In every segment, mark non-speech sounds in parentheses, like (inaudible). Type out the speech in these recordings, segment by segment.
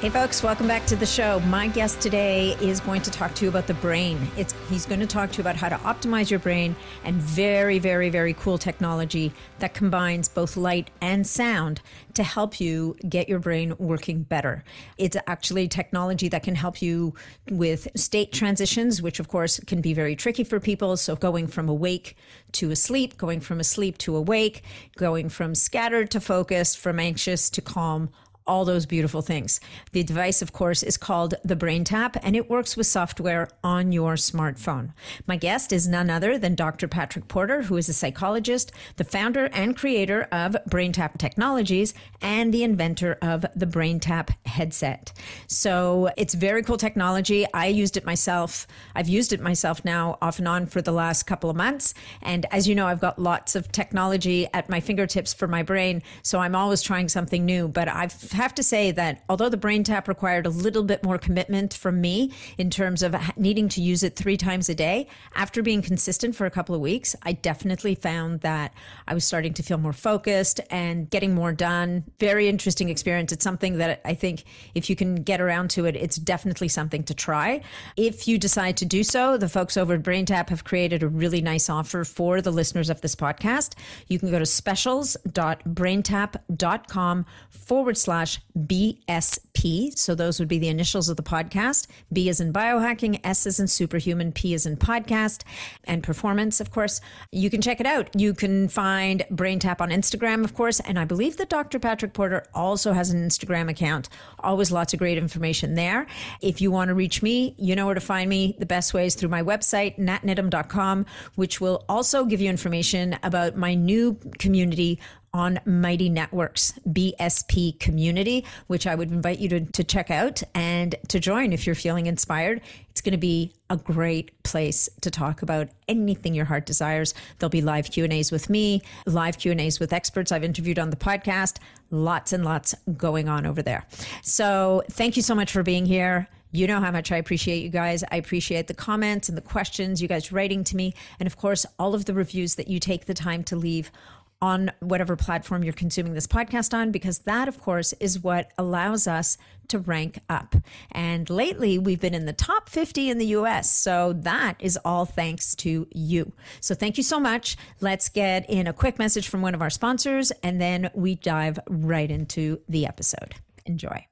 Hey, folks, welcome back to the show. My guest today is going to talk to you about the brain. It's, he's going to talk to you about how to optimize your brain and very, very, very cool technology that combines both light and sound to help you get your brain working better. It's actually technology that can help you with state transitions, which of course can be very tricky for people. So, going from awake to asleep, going from asleep to awake, going from scattered to focused, from anxious to calm all those beautiful things. The device, of course, is called the Brain Tap, and it works with software on your smartphone. My guest is none other than Dr. Patrick Porter, who is a psychologist, the founder and creator of Brain Tap Technologies, and the inventor of the Brain Tap headset. So it's very cool technology. I used it myself. I've used it myself now off and on for the last couple of months. And as you know, I've got lots of technology at my fingertips for my brain. So I'm always trying something new, but I've have to say that although the brain tap required a little bit more commitment from me in terms of needing to use it three times a day, after being consistent for a couple of weeks, I definitely found that I was starting to feel more focused and getting more done. Very interesting experience. It's something that I think if you can get around to it, it's definitely something to try. If you decide to do so, the folks over at BrainTap have created a really nice offer for the listeners of this podcast. You can go to specials.braintap.com forward slash slash BSP. So those would be the initials of the podcast. B is in biohacking, S is in superhuman, P is in podcast and performance, of course. You can check it out. You can find Brain Tap on Instagram, of course. And I believe that Dr. Patrick Porter also has an Instagram account. Always lots of great information there. If you want to reach me, you know where to find me. The best way is through my website, natniddam.com, which will also give you information about my new community on Mighty Networks BSP community, which I would invite you to, to check out and to join if you're feeling inspired. It's going to be a great place to talk about anything your heart desires. There'll be live Q&As with me, live Q&As with experts I've interviewed on the podcast. Lots and lots going on over there. So thank you so much for being here. You know how much I appreciate you guys. I appreciate the comments and the questions, you guys writing to me, and of course, all of the reviews that you take the time to leave on whatever platform you're consuming this podcast on, because that, of course, is what allows us to rank up. And lately, we've been in the top 50 in the US. So that is all thanks to you. So thank you so much. Let's get in a quick message from one of our sponsors, and then we dive right into the episode. Enjoy.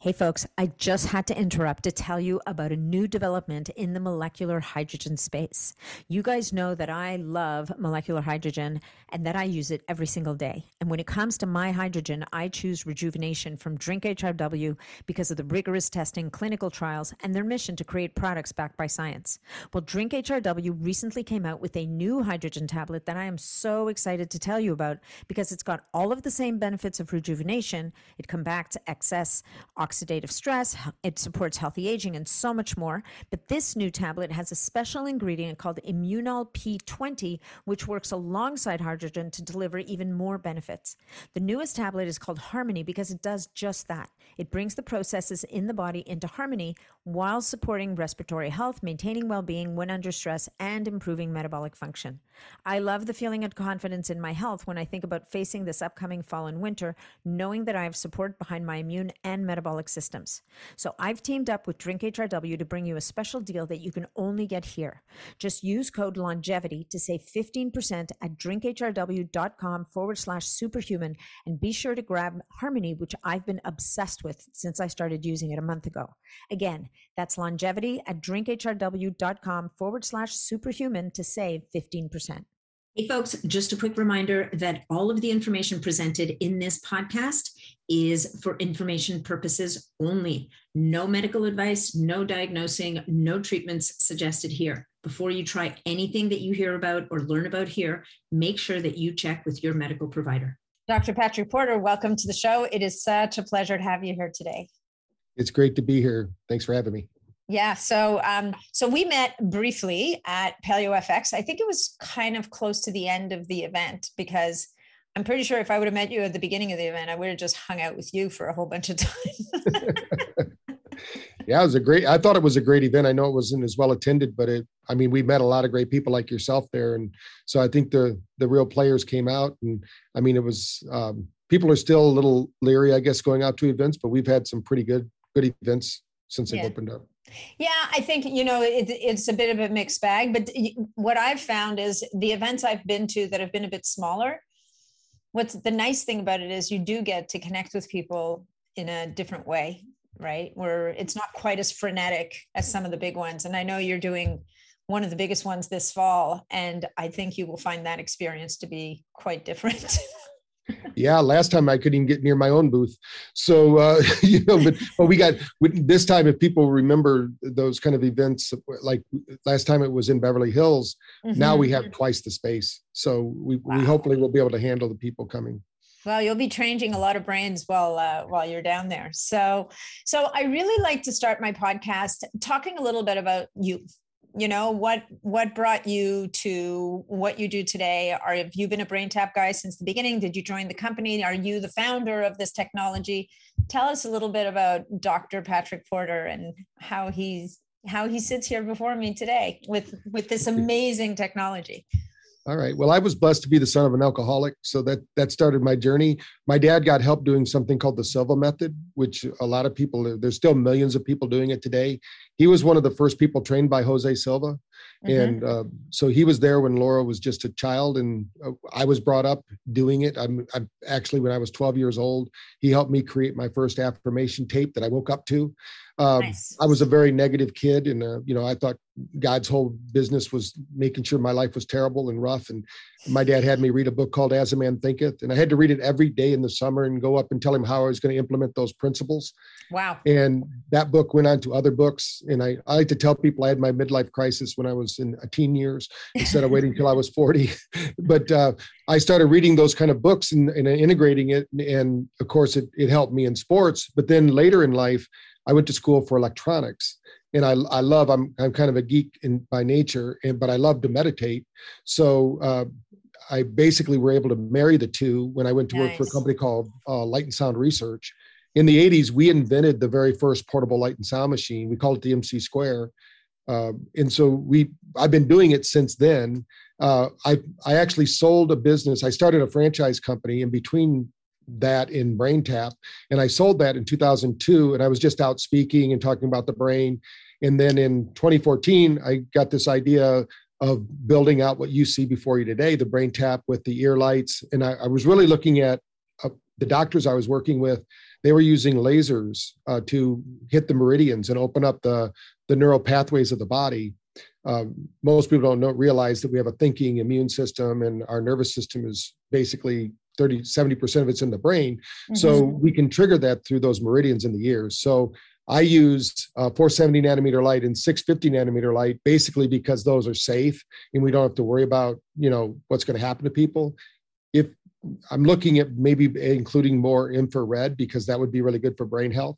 Hey folks, I just had to interrupt to tell you about a new development in the molecular hydrogen space. You guys know that I love molecular hydrogen and that I use it every single day. And when it comes to my hydrogen, I choose rejuvenation from Drink HRW because of the rigorous testing, clinical trials, and their mission to create products backed by science. Well, Drink HRW recently came out with a new hydrogen tablet that I am so excited to tell you about because it's got all of the same benefits of rejuvenation. It combats excess oxidative stress, it supports healthy aging, and so much more. But this new tablet has a special ingredient called Immunol P20, which works alongside hydrogen to deliver even more benefits. The newest tablet is called Harmony because it does just that. It brings the processes in the body into harmony while supporting respiratory health, maintaining well being when under stress, and improving metabolic function. I love the feeling of confidence in my health when I think about facing this upcoming fall and winter, knowing that I have support behind my immune and metabolic systems. So I've teamed up with Drink HRW to bring you a special deal that you can only get here. Just use code longevity to save 15% at drinkhrw.com forward slash superhuman and be sure to grab Harmony, which I've been obsessed with since I started using it a month ago. Again, that's longevity at drinkhrw.com forward slash superhuman to save 15%. Hey, folks, just a quick reminder that all of the information presented in this podcast is for information purposes only. No medical advice, no diagnosing, no treatments suggested here. Before you try anything that you hear about or learn about here, make sure that you check with your medical provider. Dr. Patrick Porter, welcome to the show. It is such a pleasure to have you here today. It's great to be here. Thanks for having me. Yeah. So, um, so we met briefly at Paleo FX. I think it was kind of close to the end of the event because I'm pretty sure if I would have met you at the beginning of the event, I would have just hung out with you for a whole bunch of time. (laughs) (laughs) yeah, it was a great. I thought it was a great event. I know it wasn't as well attended, but it. I mean, we met a lot of great people like yourself there, and so I think the the real players came out, and I mean, it was. Um, people are still a little leery, I guess, going out to events, but we've had some pretty good good events since they've opened up. Yeah, I think you know it, it's a bit of a mixed bag, but what I've found is the events I've been to that have been a bit smaller. What's the nice thing about it is you do get to connect with people in a different way, right? Where it's not quite as frenetic as some of the big ones. And I know you're doing one of the biggest ones this fall, and I think you will find that experience to be quite different. (laughs) yeah last time i couldn't even get near my own booth so uh, (laughs) you know but but we got this time if people remember those kind of events like last time it was in beverly hills mm-hmm. now we have twice the space so we, wow. we hopefully will be able to handle the people coming well you'll be changing a lot of brains while uh, while you're down there. So so i really like to start my podcast talking a little bit about you. You know what what brought you to what you do today? Are have you been a BrainTap guy since the beginning? Did you join the company? Are you the founder of this technology? Tell us a little bit about dr patrick porter and how he's how he sits here before me today with with this amazing technology all right. Well, I was blessed to be the son of an alcoholic, so that that started my journey. My dad got help doing something called the Silva method, which a lot of people there's still millions of people doing it today. He was one of the first people trained by Jose Silva, mm-hmm. and uh, so he was there when Laura was just a child, and uh, I was brought up doing it. I'm, I'm actually when I was 12 years old, he helped me create my first affirmation tape that I woke up to. Um, nice. I was a very negative kid, and uh, you know, I thought God's whole business was making sure my life was terrible and rough. And my dad had me read a book called As a Man Thinketh, and I had to read it every day in the summer and go up and tell him how I was going to implement those principles. Wow! And that book went on to other books, and I, I like to tell people I had my midlife crisis when I was in a teen years instead of waiting till I was forty. (laughs) but uh, I started reading those kind of books and, and integrating it, and, and of course, it, it helped me in sports. But then later in life I went to school for electronics and I, I love, I'm, I'm kind of a geek in by nature, and, but I love to meditate. So uh, I basically were able to marry the two when I went to nice. work for a company called uh, Light and Sound Research. In the 80s, we invented the very first portable light and sound machine. We called it the MC Square. Uh, and so we, I've been doing it since then. Uh, I, I actually sold a business. I started a franchise company in between that in BrainTap. And I sold that in 2002. And I was just out speaking and talking about the brain. And then in 2014, I got this idea of building out what you see before you today the BrainTap with the ear lights. And I, I was really looking at uh, the doctors I was working with. They were using lasers uh, to hit the meridians and open up the, the neural pathways of the body. Uh, most people don't know, realize that we have a thinking immune system and our nervous system is basically 30 70% of it's in the brain. Mm-hmm. so we can trigger that through those meridians in the ears. So i used uh, 470 nanometer light and 650 nanometer light basically because those are safe and we don't have to worry about you know what's going to happen to people. If i'm looking at maybe including more infrared because that would be really good for brain health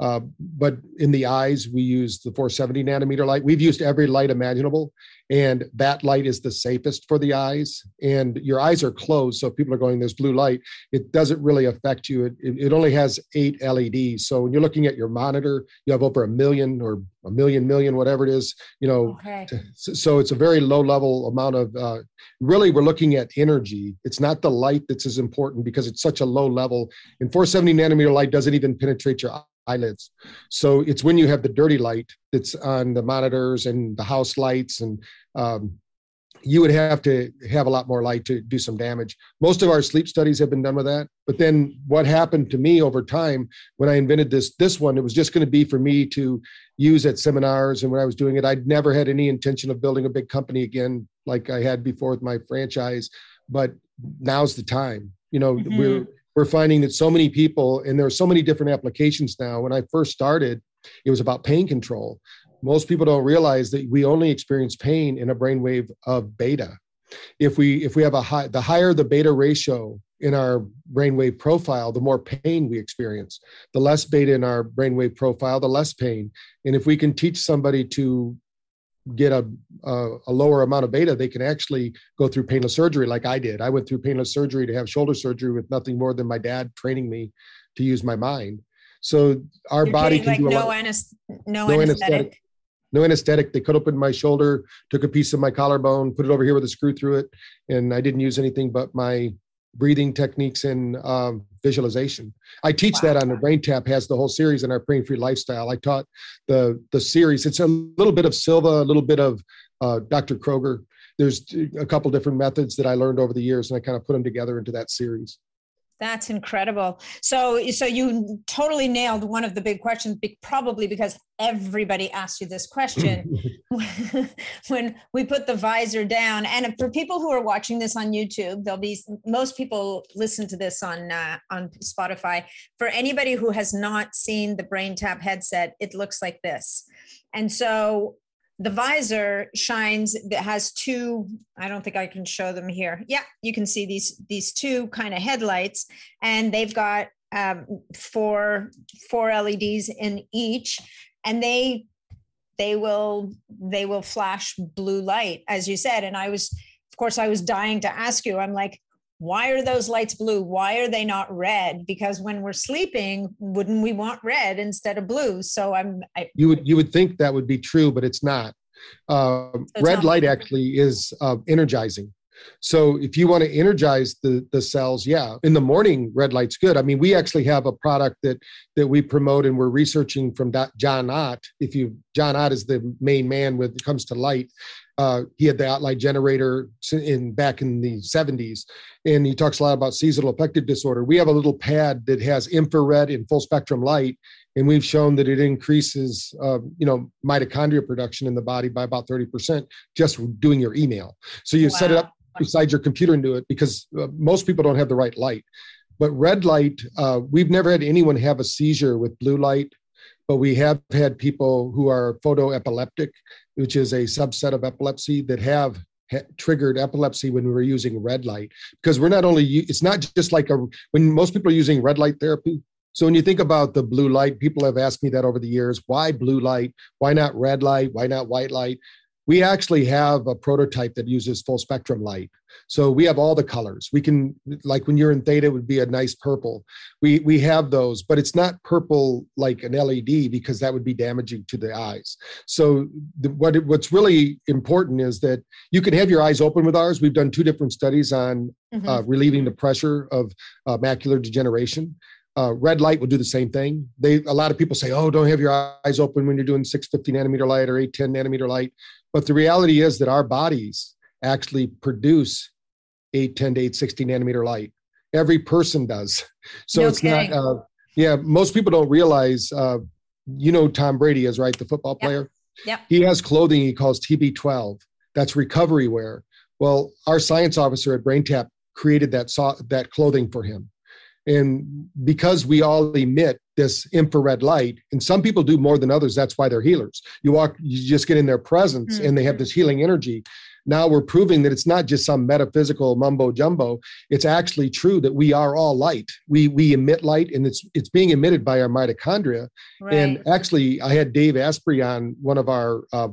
uh, but in the eyes, we use the 470 nanometer light. We've used every light imaginable, and that light is the safest for the eyes. And your eyes are closed, so people are going, "There's blue light." It doesn't really affect you. It, it only has eight LEDs. So when you're looking at your monitor, you have over a million or a million million, whatever it is. You know, okay. so it's a very low level amount of. Uh, really, we're looking at energy. It's not the light that's as important because it's such a low level. And 470 nanometer light doesn't even penetrate your eyelids. So it's when you have the dirty light that's on the monitors and the house lights, and um, you would have to have a lot more light to do some damage. Most of our sleep studies have been done with that. But then what happened to me over time when I invented this this one, it was just going to be for me to use at seminars. And when I was doing it, I'd never had any intention of building a big company again like I had before with my franchise. But now's the time. You know, mm-hmm. we're we're finding that so many people, and there are so many different applications now. When I first started, it was about pain control. Most people don't realize that we only experience pain in a brainwave of beta. If we if we have a high, the higher the beta ratio in our brainwave profile, the more pain we experience. The less beta in our brainwave profile, the less pain. And if we can teach somebody to get a, a, a, lower amount of beta, they can actually go through painless surgery like I did. I went through painless surgery to have shoulder surgery with nothing more than my dad training me to use my mind. So our You're body can like do no, anesth- no, no anesthetic. anesthetic. No anesthetic. They cut open my shoulder, took a piece of my collarbone, put it over here with a screw through it, and I didn't use anything but my breathing techniques and um, visualization. I teach wow. that on the Brain Tap has the whole series in our Pain Free Lifestyle. I taught the the series. It's a little bit of Silva, a little bit of uh, Dr. Kroger. There's a couple different methods that I learned over the years, and I kind of put them together into that series. That's incredible. So, so you totally nailed one of the big questions, probably because everybody asked you this question (laughs) (laughs) when we put the visor down. And for people who are watching this on YouTube, there'll be most people listen to this on uh, on Spotify. For anybody who has not seen the Brain Tap headset, it looks like this. And so the visor shines that has two i don't think i can show them here. Yeah you can see these these two kind of headlights and they've got um, four four leds in each and they they will they will flash blue light as you said. And i was of course i was dying to ask you. I'm like why are those lights blue? Why are they not red? Because when we're sleeping wouldn't we want red instead of blue? So i'm I, you would you would think that would be true but it's not. Uh, so red light actually is uh, energizing. So if you want to energize the the cells yeah in the morning red light's good. I mean we actually have a product that that we promote and we're researching from john ott. If you john ott is the main man when it comes to light uh, he had the OttLight generator in back in the 70s, and he talks a lot about seasonal affective disorder. We have a little pad that has infrared and full spectrum light, and we've shown that it increases, uh, you know, mitochondria production in the body by about 30% just doing your email. So you wow. set it up beside your computer and do it because uh, most people don't have the right light. But red light, uh, we've never had anyone have a seizure with blue light but we have had people who are photoepileptic, which is a subset of epilepsy that have triggered epilepsy when we were using red light. Because we're not only it's not just like a when most people are using red light therapy. So when you think about the blue light people have asked me that over the years why blue light? Why not red light? Why not white light we actually have a prototype that uses full spectrum light so we have all the colors we can like when you're in theta it would be a nice purple we we have those but it's not purple like an led because that would be damaging to the eyes so the, what what's really important is that you can have your eyes open with ours we've done two different studies on mm-hmm. uh, relieving the pressure of uh, macular degeneration uh, red light will do the same thing. They a lot of people say, "Oh, don't have your eyes open when you're doing 650 nanometer light or 810 nanometer light." But the reality is that our bodies actually produce 810 to 860 nanometer light. Every person does. (laughs) So no it's kidding. not, uh, yeah, most people don't realize, uh, you know, Tom Brady is, right? The football player. Yep. He has clothing he calls TB12. That's recovery wear. Well, our science officer at BrainTap created that, so- that clothing for him. And because we all emit this infrared light, and some people do more than others, that's why they're healers. You walk, you just get in their presence mm-hmm. and they have this healing energy. Now we're proving that it's not just some metaphysical mumbo jumbo. It's actually true that we are all light. We we emit light, and it's it's being emitted by our mitochondria. Right. And actually, I had Dave Asprey on one of our uh,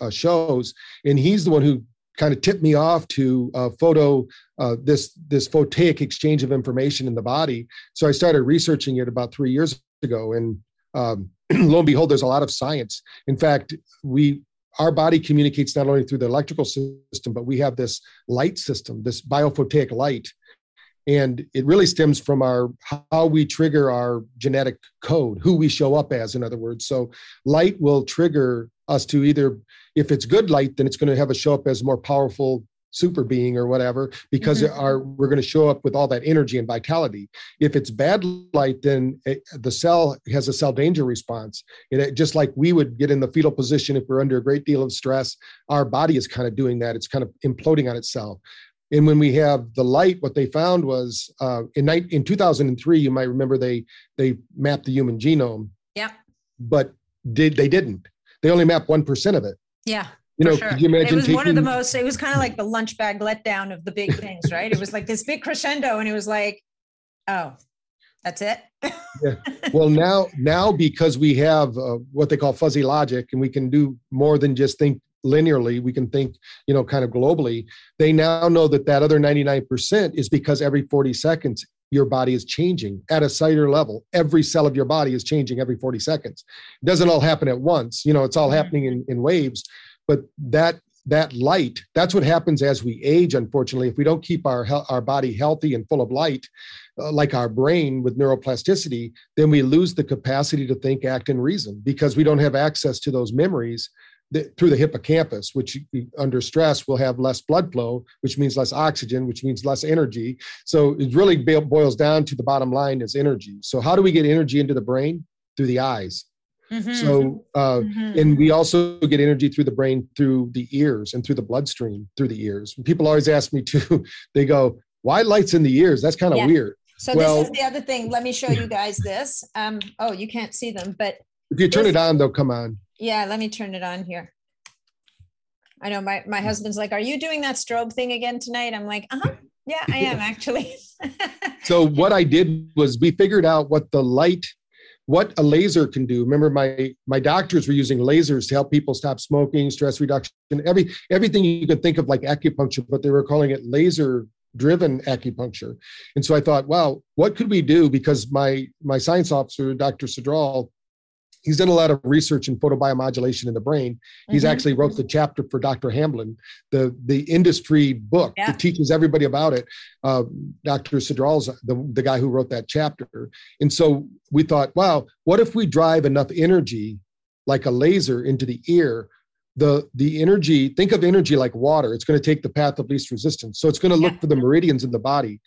uh, shows, and he's the one who kind of tipped me off to uh, photo uh, this this photaic exchange of information in the body. So I started researching it about three years ago, and um, (clears throat) lo and behold, there's a lot of science. In fact, we our body communicates not only through the electrical system, but we have this light system, this biophotaic light. And it really stems from our how we trigger our genetic code, who we show up as, in other words. So light will trigger us to either if it's good light then it's going to have a show up as more powerful super being or whatever because mm-hmm. our we're going to show up with all that energy and vitality. If it's bad light then it, the cell has a cell danger response. It, just like we would get in the fetal position if we're under a great deal of stress our body is kind of doing that. It's kind of imploding on itself. And when we have the light what they found was uh, in, in 2003 you might remember they they mapped the human genome. Yeah but did they didn't. They only mapped 1% of it. Yeah. You know, sure. could you imagine it was taking, one of the most it was kind of like the lunch bag letdown of the big things right it was like this big crescendo and it was like oh that's it (laughs) yeah. well now now because we have uh, what they call fuzzy logic and we can do more than just think linearly we can think you know kind of globally they now know that that other 99% is because every 40 seconds your body is changing at a cellular level. Every cell of your body is changing every 40 seconds. It doesn't all happen at once. You know it's all happening in, in waves but that that light that's what happens as we age unfortunately. If we don't keep our our body healthy and full of light uh, like our brain with neuroplasticity then we lose the capacity to think act and reason because we don't have access to those memories that, through the hippocampus which under stress will have less blood flow which means less oxygen which means less energy so it really boils down to the bottom line is energy so how do we get energy into the brain through the eyes Mm-hmm. So, uh, mm-hmm. and we also get energy through the brain through the ears and through the bloodstream through the ears. People always ask me too, (laughs) they go, why lights in the ears? That's kind of yeah. weird. So well, this is the other thing. Let me show you guys this. Um, oh, you can't see them, but if you turn this, it on, they'll come on. Yeah, let me turn it on here. I know my, my husband's like, are you doing that strobe thing again tonight? I'm like, uh-huh. Yeah, I am (laughs) actually. so what I did was we figured out what the light what a laser can do. Remember, my my doctors were using lasers to help people stop smoking, stress reduction, every everything you could think of like acupuncture, but they were calling it laser driven acupuncture. And so I thought, wow, what could we do? Because my my science officer, Dr. Sadral, he's done a lot of research in photobiomodulation in the brain. He's mm-hmm. actually wrote the chapter for Dr. Hamblin, the the industry book yeah. that teaches everybody about it. Uh, Dr. Sadral's the, the guy who wrote that chapter. And so we thought, wow, what if we drive enough energy like a laser into the ear? The, the energy, think of energy like water. It's going to take the path of least resistance. So it's going to look yeah. for the meridians in the body.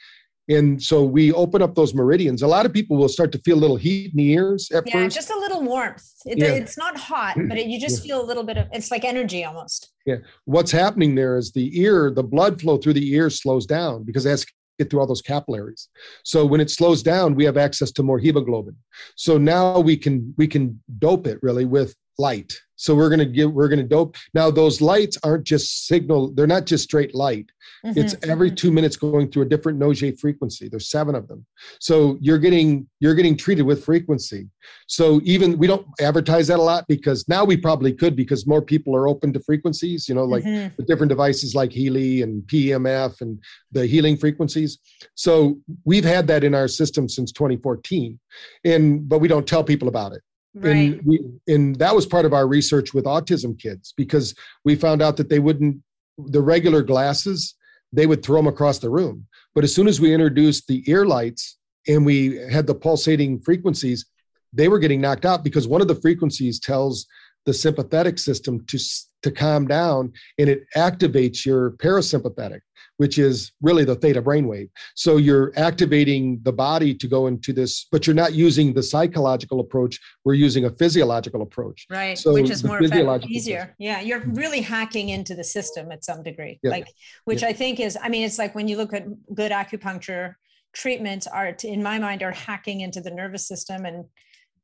And so we open up those meridians. A lot of people will start to feel a little heat in the ears at yeah, first. just a little warmth. It, yeah. It's not hot, but it, you just yeah. feel a little bit of, it's like energy almost. Yeah. What's happening there is the ear, the blood flow through the ear slows down because it has to get through all those capillaries. So when it slows down, we have access to more hemoglobin. So now we can we can dope it really with light. So we're going to give, we're going to dope. Now, those lights aren't just signal, they're not just straight light. Mm-hmm. It's every two minutes going through a different Nogier frequency. There's seven of them. So you're getting, you're getting treated with frequency. So even we don't advertise that a lot because now we probably could because more people are open to frequencies, you know, like mm-hmm. the different devices like Healy and PEMF and the healing frequencies. So we've had that in our system since 2014. And, but we don't tell people about it. Right. And, we, and that was part of our research with autism kids because we found out that they wouldn't, the regular glasses, they would throw them across the room. But as soon as we introduced the ear lights and we had the pulsating frequencies, they were getting knocked out because one of the frequencies tells the sympathetic system to, to calm down and it activates your parasympathetic which is really the theta brainwave. So you're activating the body to go into this, but you're not using the psychological approach. We're using a physiological approach. Right. So which is more effective, easier. Approach. Yeah. You're really hacking into the system at some degree. Yeah. Like, which yeah. I think is, I mean, it's like when you look at good acupuncture treatments are, in my mind, are hacking into the nervous system and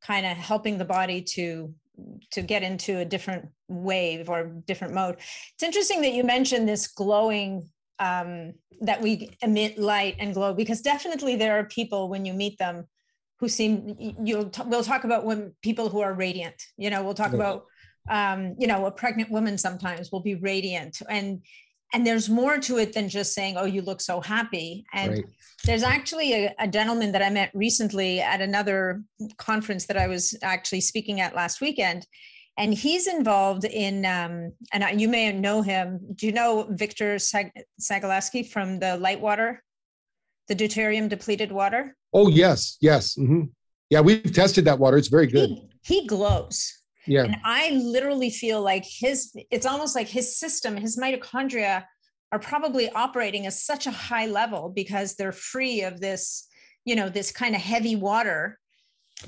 kind of helping the body to to get into a different wave or different mode. It's interesting that you mentioned this glowing um, that we emit light and glow because definitely there are people when you meet them who seem you'll t- we'll talk about when people who are radiant you know we'll talk yeah. about um, you know a pregnant woman sometimes will be radiant and and there's more to it than just saying oh you look so happy and right. there's actually a, a, gentleman that i met recently at another conference that i was actually speaking at last weekend and he's involved in um, and you may know him. Do you know victor Sag- Sagaleski from the light water? The deuterium depleted water? Oh yes yes mm-hmm. yeah we've tested that water. It's very good. he, he glows. Yeah. And i literally feel like his it's almost like his system his mitochondria are probably operating at such a high level because they're free of this you know this kind of heavy water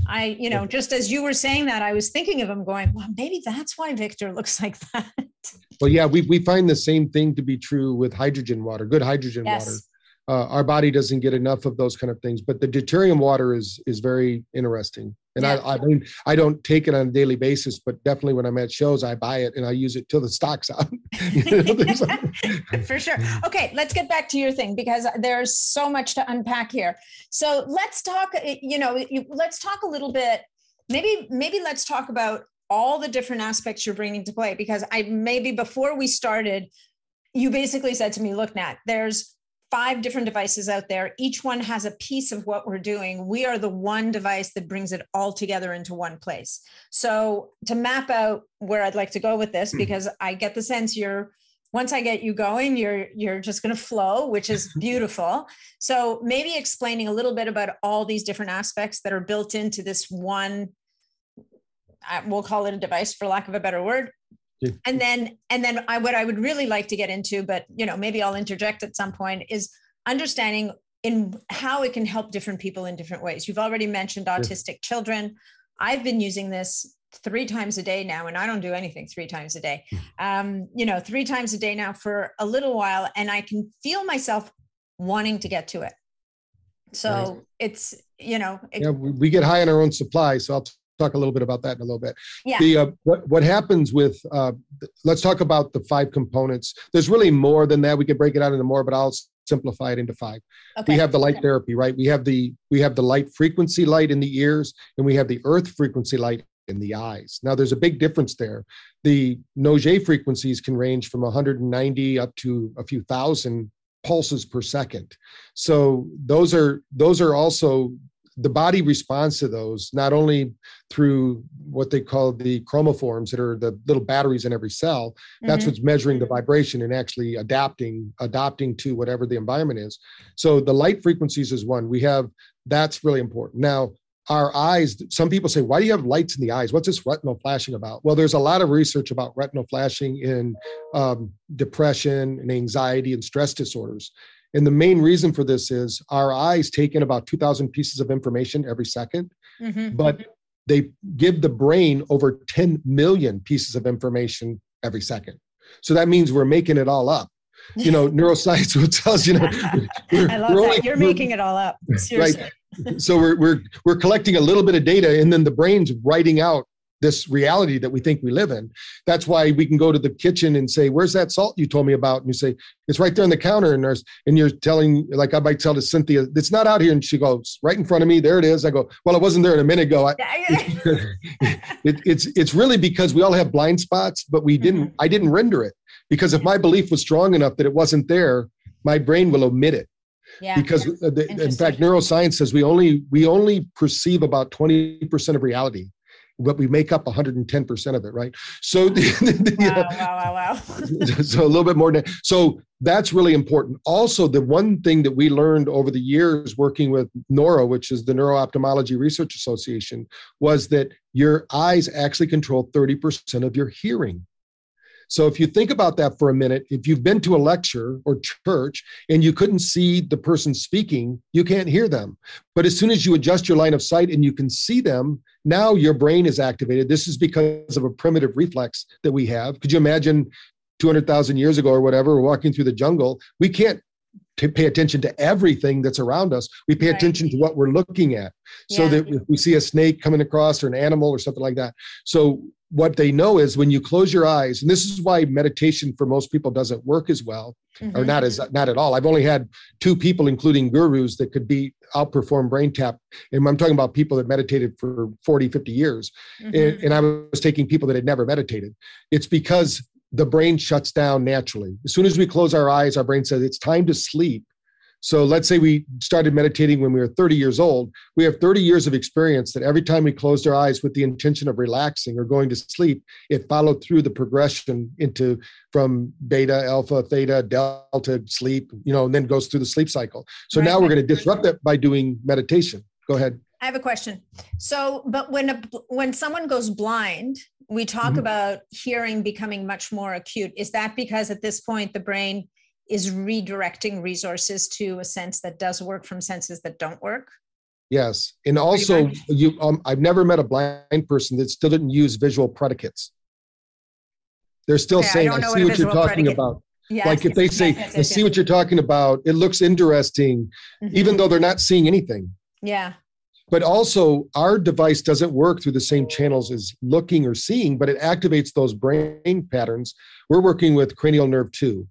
I, you know, just as you were saying that, I was thinking of him going, well, maybe that's why Victor looks (laughs) like that. Well, yeah, we, we find the same thing to be true with hydrogen water, good hydrogen yes. water. Uh, our body doesn't get enough of those kind of things, but the deuterium water is is very interesting. And yeah. I, I mean, I don't take it on a daily basis, but definitely when I'm at shows, I buy it and I use it till the stock's out. (laughs) (laughs) For sure. Okay, let's get back to your thing because there's so much to unpack here. So let's talk. Eh, you know, let's talk a little bit. Maybe, maybe let's talk about all the different aspects you're bringing to play because I maybe before we started, you basically said to me, "Look, Nat, there's." Five different devices out there. Each one has a piece of what we're doing. We are the one device that brings it all together into one place. So, to map out where I'd like to go with this, hmm. because I get the sense you're once I get you going, you're you're just going to flow, which is (laughs) beautiful. So, maybe explaining a little bit about all these different aspects that are built into this one we'll call it a device for lack of a better word and then and then I, what i would really like to get into but you know maybe i'll interject at some point is understanding in how it can help different people in different ways. You've already mentioned autistic children. I've been using this three times a day now and i don't do anything three times a day. Hmm. um, you know three times a day now for a little while and i can feel myself wanting to get to it. So right. it's you know it, yeah we get high on our own supply so i'll talk a little bit about that in a little bit. Yeah. The, uh, what, what happens with, uh, let's talk about the five components. There's really more than that. We could break it out into more, but I'll simplify it into five. Okay. We have the light okay. therapy, right? We have the, we have the light frequency light in the ears and we have the earth frequency light in the eyes. Now there's a big difference there. The Nogier frequencies can range from 190 up to a few thousand pulses per second. So those are those are also the body responds to those not only through what they call the chromophores that are the little batteries in every cell. That's mm-hmm. what's measuring the vibration and actually adapting adapting to whatever the environment is. So the light frequencies is one. We have that's really important. Now our eyes some people say why do you have lights in the eyes? What's this retinal flashing about? Well there's a lot of research about retinal flashing in um, depression and anxiety and stress disorders and the main reason for this is our eyes take in about 2,000 pieces of information every 2nd mm-hmm. but they give the brain over 10 million pieces of information every second. So that means we're making it all up. You know, (laughs) neuroscience will tell us, you know, (laughs) I love that. Only, You're making it all up. Seriously. Right. so we're, we're, we're collecting a little bit of data and then the brain's writing out this reality that we think we live in. That's why we can go to the kitchen and say, "Where's that salt you told me about?" And you say, "It's right there on the counter." And there's, and you're telling, like I might tell to Cynthia, "It's not out here." And she goes, "Right in front of me. There it is." I go, "Well, it wasn't there a minute ago." I, (laughs) it, it's it's really because we all have blind spots, but we didn't. Mm-hmm. I didn't render it because if my belief was strong enough that it wasn't there, my brain will omit it. Yeah, because the, in fact neuroscience says we only we only perceive about 20% of reality but we make up 110% of it, right? So, (laughs) the, uh, wow, wow, wow, wow. (laughs) so a little bit more. So that's really important. Also, the one thing that we learned over the years working with NORA, which is the Neuro Ophthalmology Research Association, was that your eyes actually control 30% of your hearing. So if you think about that for a minute, if you've been to a lecture or church and you couldn't see the person speaking, you can't hear them. But as soon as you adjust your line of sight and you can see them, now your brain is activated. This is because of a primitive reflex that we have. Could you imagine 200,000 years ago or whatever, walking through the jungle? We can't to pay attention to everything that's around us. We pay right. attention to what we're looking at. So yeah. that if we see a snake coming across or an animal or something like that. So what they know is when you close your eyes and this is why meditation for most people doesn't work as well mm-hmm. or not as not at all i've only had two people including gurus that could be outperform BrainTap and i'm talking about people that meditated for 40 50 years mm-hmm. and, and i was taking people that had never meditated it's because the brain shuts down naturally as soon as we close our eyes our brain says it's time to sleep so let's say we started meditating when we were 30 years old. We have 30 years of experience that every time we closed our eyes with the intention of relaxing or going to sleep, it followed through the progression into from beta, alpha, theta, delta sleep, you know, and then goes through the sleep cycle. So right. now we're going to disrupt that by doing meditation. Go ahead. I have a question. So, but when a, when someone goes blind, we talk mm-hmm. about hearing becoming much more acute. Is that because at this point the brain is redirecting resources to a sense that does work from senses that don't work yes and also you um, i've never met a blind person that still didn't use visual predicates they're still okay, saying i, I see what, you're talking predicate. about yes, like if they say yes, yes, i see what you're talking about it looks interesting mm-hmm. even though they're not seeing anything yeah but also our device doesn't work through the same channels as looking or seeing, but it activates those brain patterns. We're working with cranial nerve 2.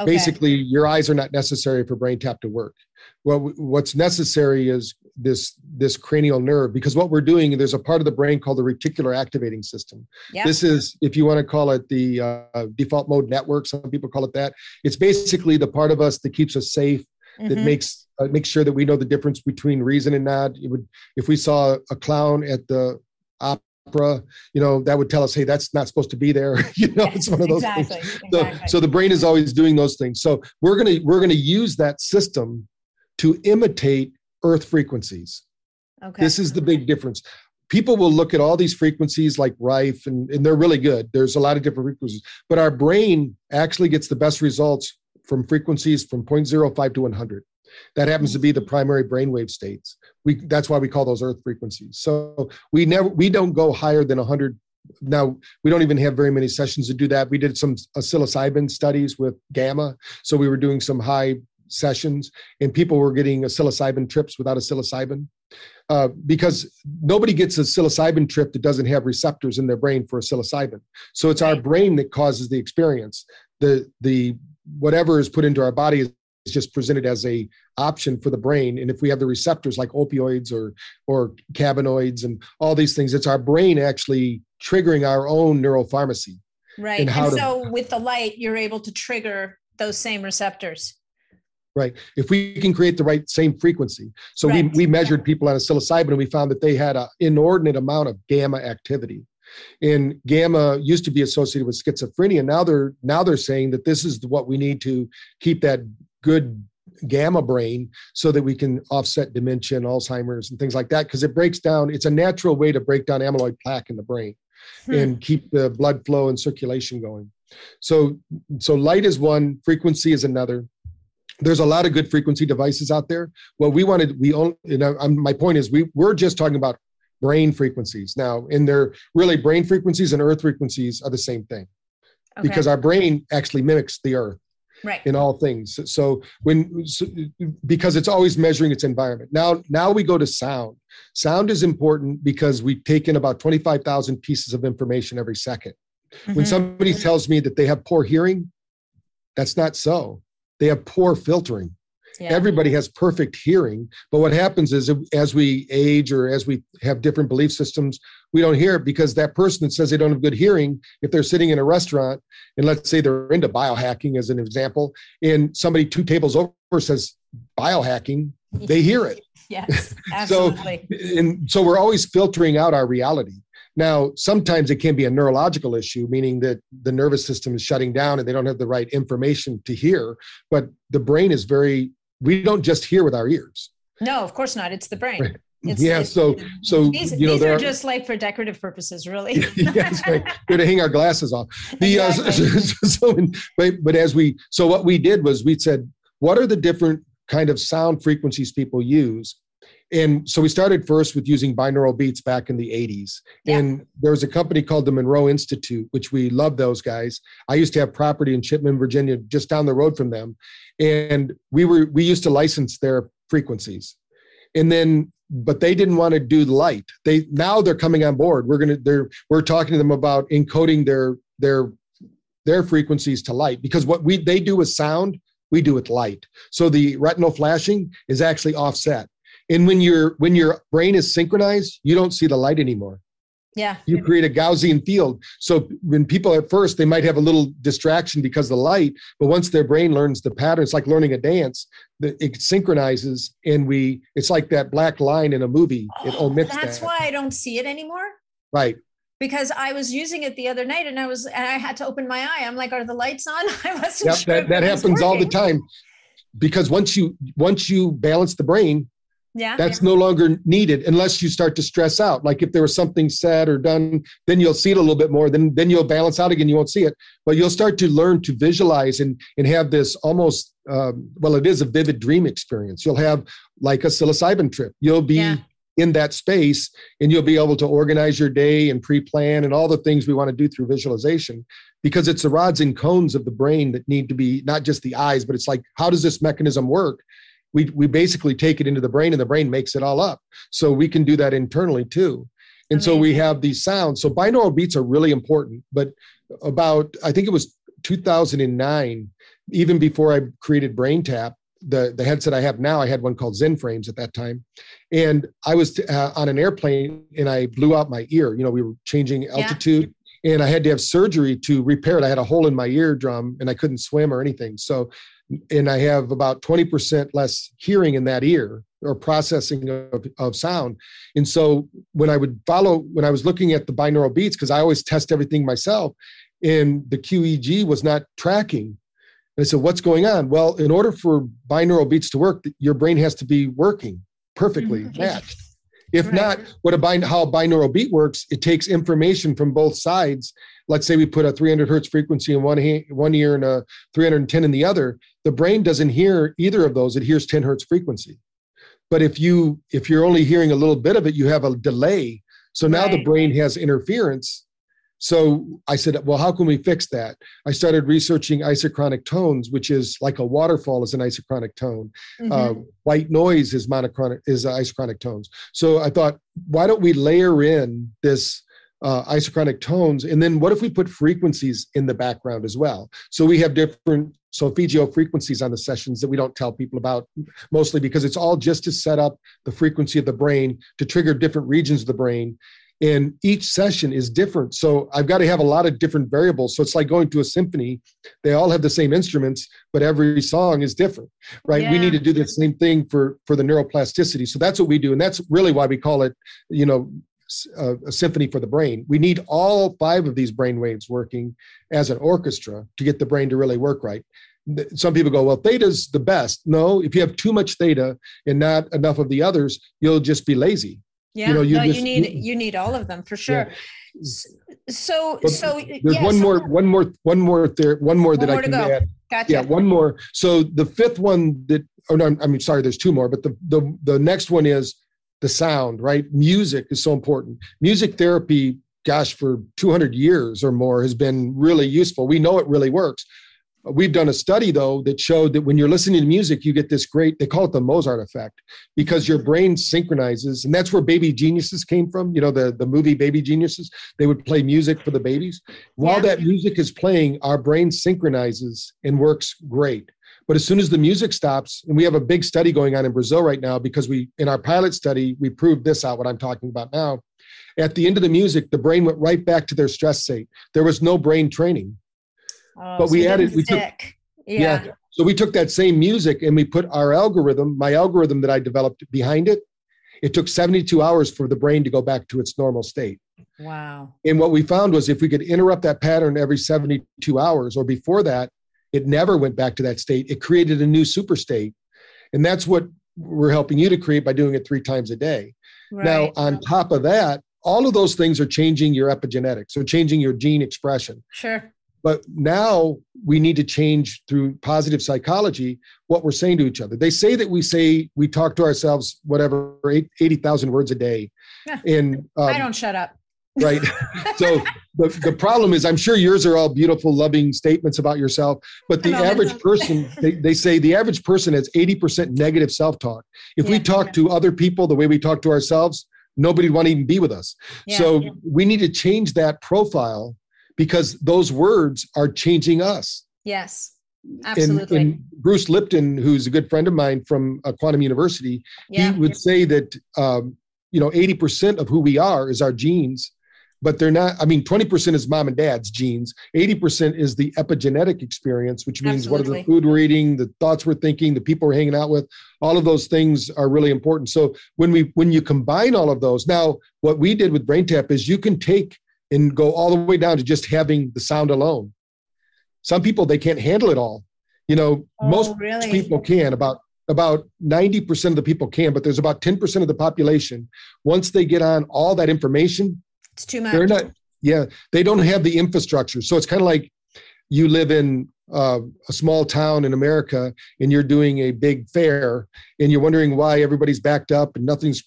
Okay. Basically, your eyes are not necessary for brain tap to work. Well, what's necessary is this this cranial nerve because what we're doing there's a part of the brain called the reticular activating system. Yep. This is if you want to call it the uh, default mode network. Some people call it that. It's basically the part of us that keeps us safe, mm-hmm. that makes uh, makes sure that we know the difference between reason and not. It would if we saw a clown at the opera, you know, that would tell us, hey, that's not supposed to be there. (laughs) you know, it's one of those exactly. things. Exactly. So, so the brain is always doing those things. So we're gonna we're gonna use that system to imitate earth frequencies. Okay. This is the big difference. People will look at all these frequencies like Rife, and, and they're really good. There's a lot of different frequencies, but our brain actually gets the best results from frequencies from 0.05 to 100. That happens to be the primary brainwave states. We that's why we call those earth frequencies. So we never we don't go higher than 100 now we don't even have very many sessions to do that. We did some psilocybin studies with gamma. So we were doing some high sessions and people were getting psilocybin trips without a psilocybin. Uh, because nobody gets a psilocybin trip that doesn't have receptors in their brain for a psilocybin. So it's our brain that causes the experience. The the whatever is put into our body is just presented as a option for the brain. And if we have the receptors like opioids or or cannabinoids and all these things it's our brain actually triggering our own neuropharmacy right. And, and so to, with the light you're able to trigger those same receptors. Right. If we can create the right same frequency. So right. we, we measured people on a psilocybin and we found that they had an inordinate amount of gamma activity and gamma used to be associated with schizophrenia. Now they're now they're saying that this is what we need to keep that good gamma brain so that we can offset dementia and alzheimer's and things like that because it breaks down it's a natural way to break down amyloid plaque in the brain hmm. and keep the blood flow and circulation going. So so light is one frequency is another. There's a lot of good frequency devices out there. What we wanted we only you know I'm, my point is we we're just talking about brain frequencies now in they're really brain frequencies and earth frequencies are the same thing okay. because our brain actually mimics the earth right. in all things. So when so, because it's always measuring its environment. Now now we go to sound. Sound is important because we take in about 25,000 pieces of information every 2nd mm-hmm. When somebody tells me that they have poor hearing, that's not so. They have poor filtering. Yeah. Everybody has perfect hearing, but what happens is as we age or as we have different belief systems, we don't hear it because that person that says they don't have good hearing, if they're sitting in a restaurant and let's say they're into biohacking as an example, and somebody two tables over says biohacking, (laughs) they hear it. yes, (laughs) absolutely. so, and so we're always filtering out our reality. Now, sometimes it can be a neurological issue, meaning that the nervous system is shutting down and they don't have the right information to hear. But the brain is very we don't just hear with our ears. No, of course not. It's the brain. Right. It's, yeah, it's, so so these, you know, these are, are just like for decorative purposes, really. (laughs) yes, right. We're to hang our glasses off. (laughs) The uh, exactly. uh, (laughs) so, so, but but as we so what we did was we said, what are the different kind of sound frequencies people use? And so we started first with using binaural beats back in the 80s. Yeah. And there was a company called the Monroe Institute, which we love those guys. I used to have property in Chipman, Virginia, just down the road from them and we were we used to license their frequencies and then but they didn't want to do the light they now they're coming on board we're gonna they're we're talking to them about encoding their their their frequencies to light because what we they do with sound we do with light so the retinal flashing is actually offset and when your when your brain is synchronized you don't see the light anymore yeah. You create a Ganzfeld. So when people at first, they might have a little distraction because of the light, but once their brain learns the pattern, it's like learning a dance, that it synchronizes and we, it's like that black line in a movie. Oh, it omits That's that. why I don't see it anymore. Right. Because I was using it the other night and I was, and I had to open my eye. I'm like, are the lights on? (laughs) I wasn't yep, sure. That, that happens all the time because once you, once you balance the brain, yeah. That's yeah. no longer needed unless you start to stress out. Like if there was something said or done then you'll see it a little bit more then then you'll balance out again you won't see it. But you'll start to learn to visualize and and have this almost um, well it is a vivid dream experience. You'll have like a psilocybin trip. You'll be yeah. in that space and you'll be able to organize your day and pre-plan and all the things we want to do through visualization because it's the rods and cones of the brain that need to be not just the eyes but it's like how does this mechanism work we we basically take it into the brain and the brain makes it all up. So we can do that internally too. And so we have these sounds. So binaural beats are really important but about i think it was 2009 even before i created braintap the the headset i have now i had one called zen frames at that time. And i was uh, on an airplane and i blew out my ear. You know we were changing altitude yeah. and i had to have surgery to repair it. I had a hole in my eardrum and i couldn't swim or anything. So and I have about 20% less hearing in that ear or processing of, of sound. And so when I would follow, when I was looking at the binaural beats, because I always test everything myself, and the QEEG was not tracking. And I said, What's going on? Well, in order for binaural beats to work, your brain has to be working perfectly mm-hmm. matched. If right. not, what a bin- how a binaural beat works, it takes information from both sides. Let's say we put a 300 hertz frequency in one, one ear and a 310 in the other. The brain doesn't hear either of those. It hears 10 hertz frequency. But if you if you're only hearing a little bit of it, you have a delay. So now right. the brain has interference so I said, well, how can we fix that? I started researching isochronic tones, which is like a waterfall is an isochronic tone. Mm-hmm. Uh, white noise is monochronic is isochronic tones. So I thought, why don't we layer in this uh, isochronic tones, and then what if we put frequencies in the background as well? So we have different solfeggio frequencies on the sessions that we don't tell people about, mostly because it's all just to set up the frequency of the brain to trigger different regions of the brain. And each session is different. So i've got to have a lot of different variables. So it's like going to a symphony. They all have the same instruments but every song is different right? Yeah. we need to do the same thing for for the neuroplasticity. So that's what we do. And that's really why we call it you know a, uh, a symphony for the brain we need all five of these brain waves working as an orchestra to get the brain to really work right some people go, well, theta's the best. No, if you have too much theta and not enough of the others, you'll just be lazy. Yeah, you, know, you, no, just, you need you need all of them for sure. Yeah. So but so there's yeah, one so more one more one more there one more that more I can add. Gotcha. Yeah, one more. So the fifth one that oh no, I mean sorry, there's two more, but the the the next one is the sound, right? Music is so important. Music therapy, gosh, for 200 years or more has been really useful. We know it really works. We've done a study though that showed that when you're listening to music, you get this great, they call it the Mozart effect because your brain synchronizes. And that's where Baby Geniuses came from. You know, the, the movie Baby Geniuses, they would play music for the babies. While yeah. that music is playing, our brain synchronizes and works great. But as soon as the music stops, and we have a big study going on in Brazil right now because we, in our pilot study, we proved this out, what I'm talking about now. At the end of the music, the brain went right back to their stress state. There was no brain training Oh, but so we added we took yeah. yeah. So we took that same music and we put our algorithm, my algorithm that I developed behind it. It took 72 hours for the brain to go back to its normal state. Wow. And what we found was if we could interrupt that pattern every 72 hours or before that, it never went back to that state. It created a new super state. And that's what we're helping you to create by doing it three times a day. Right. Now, on top of that, all of those things are changing your epigenetics, so changing your gene expression. Sure. But now we need to change through positive psychology what we're saying to each other. They say that we say we talk to ourselves whatever 80,000 words a day. Yeah. And um, I don't shut up. Right. so the, the problem is I'm sure yours are all beautiful, loving statements about yourself, but the average person, they, they say the average person has 80% negative self-talk. If yeah. we talk to other people the way we talk to ourselves, nobody would want to even be with us. Yeah. So we need to change that profile because those words are changing us. Yes. Absolutely. And, and Bruce Lipton, who's a good friend of mine from uh, Quantum University, yeah. he would say that um, you know 80% of who we are is our genes, but they're not. I mean, 20% is mom and dad's genes. 80% is the epigenetic experience, which means Absolutely. what are the food we're eating, the thoughts we're thinking, the people we're hanging out with. All of those things are really important. So when we when you combine all of those, now what we did with BrainTap is you can take and go all the way down to just having the sound alone. Some people they can't handle it all. You know, oh, most really? people can. About about 90% of the people can, but there's about 10% of the population. Once they get on all that information, it's too much. They're not, yeah, they don't have the infrastructure. So it's kind of like you live in uh, a small town in America and you're doing a big fair and you're wondering why everybody's backed up and nothing's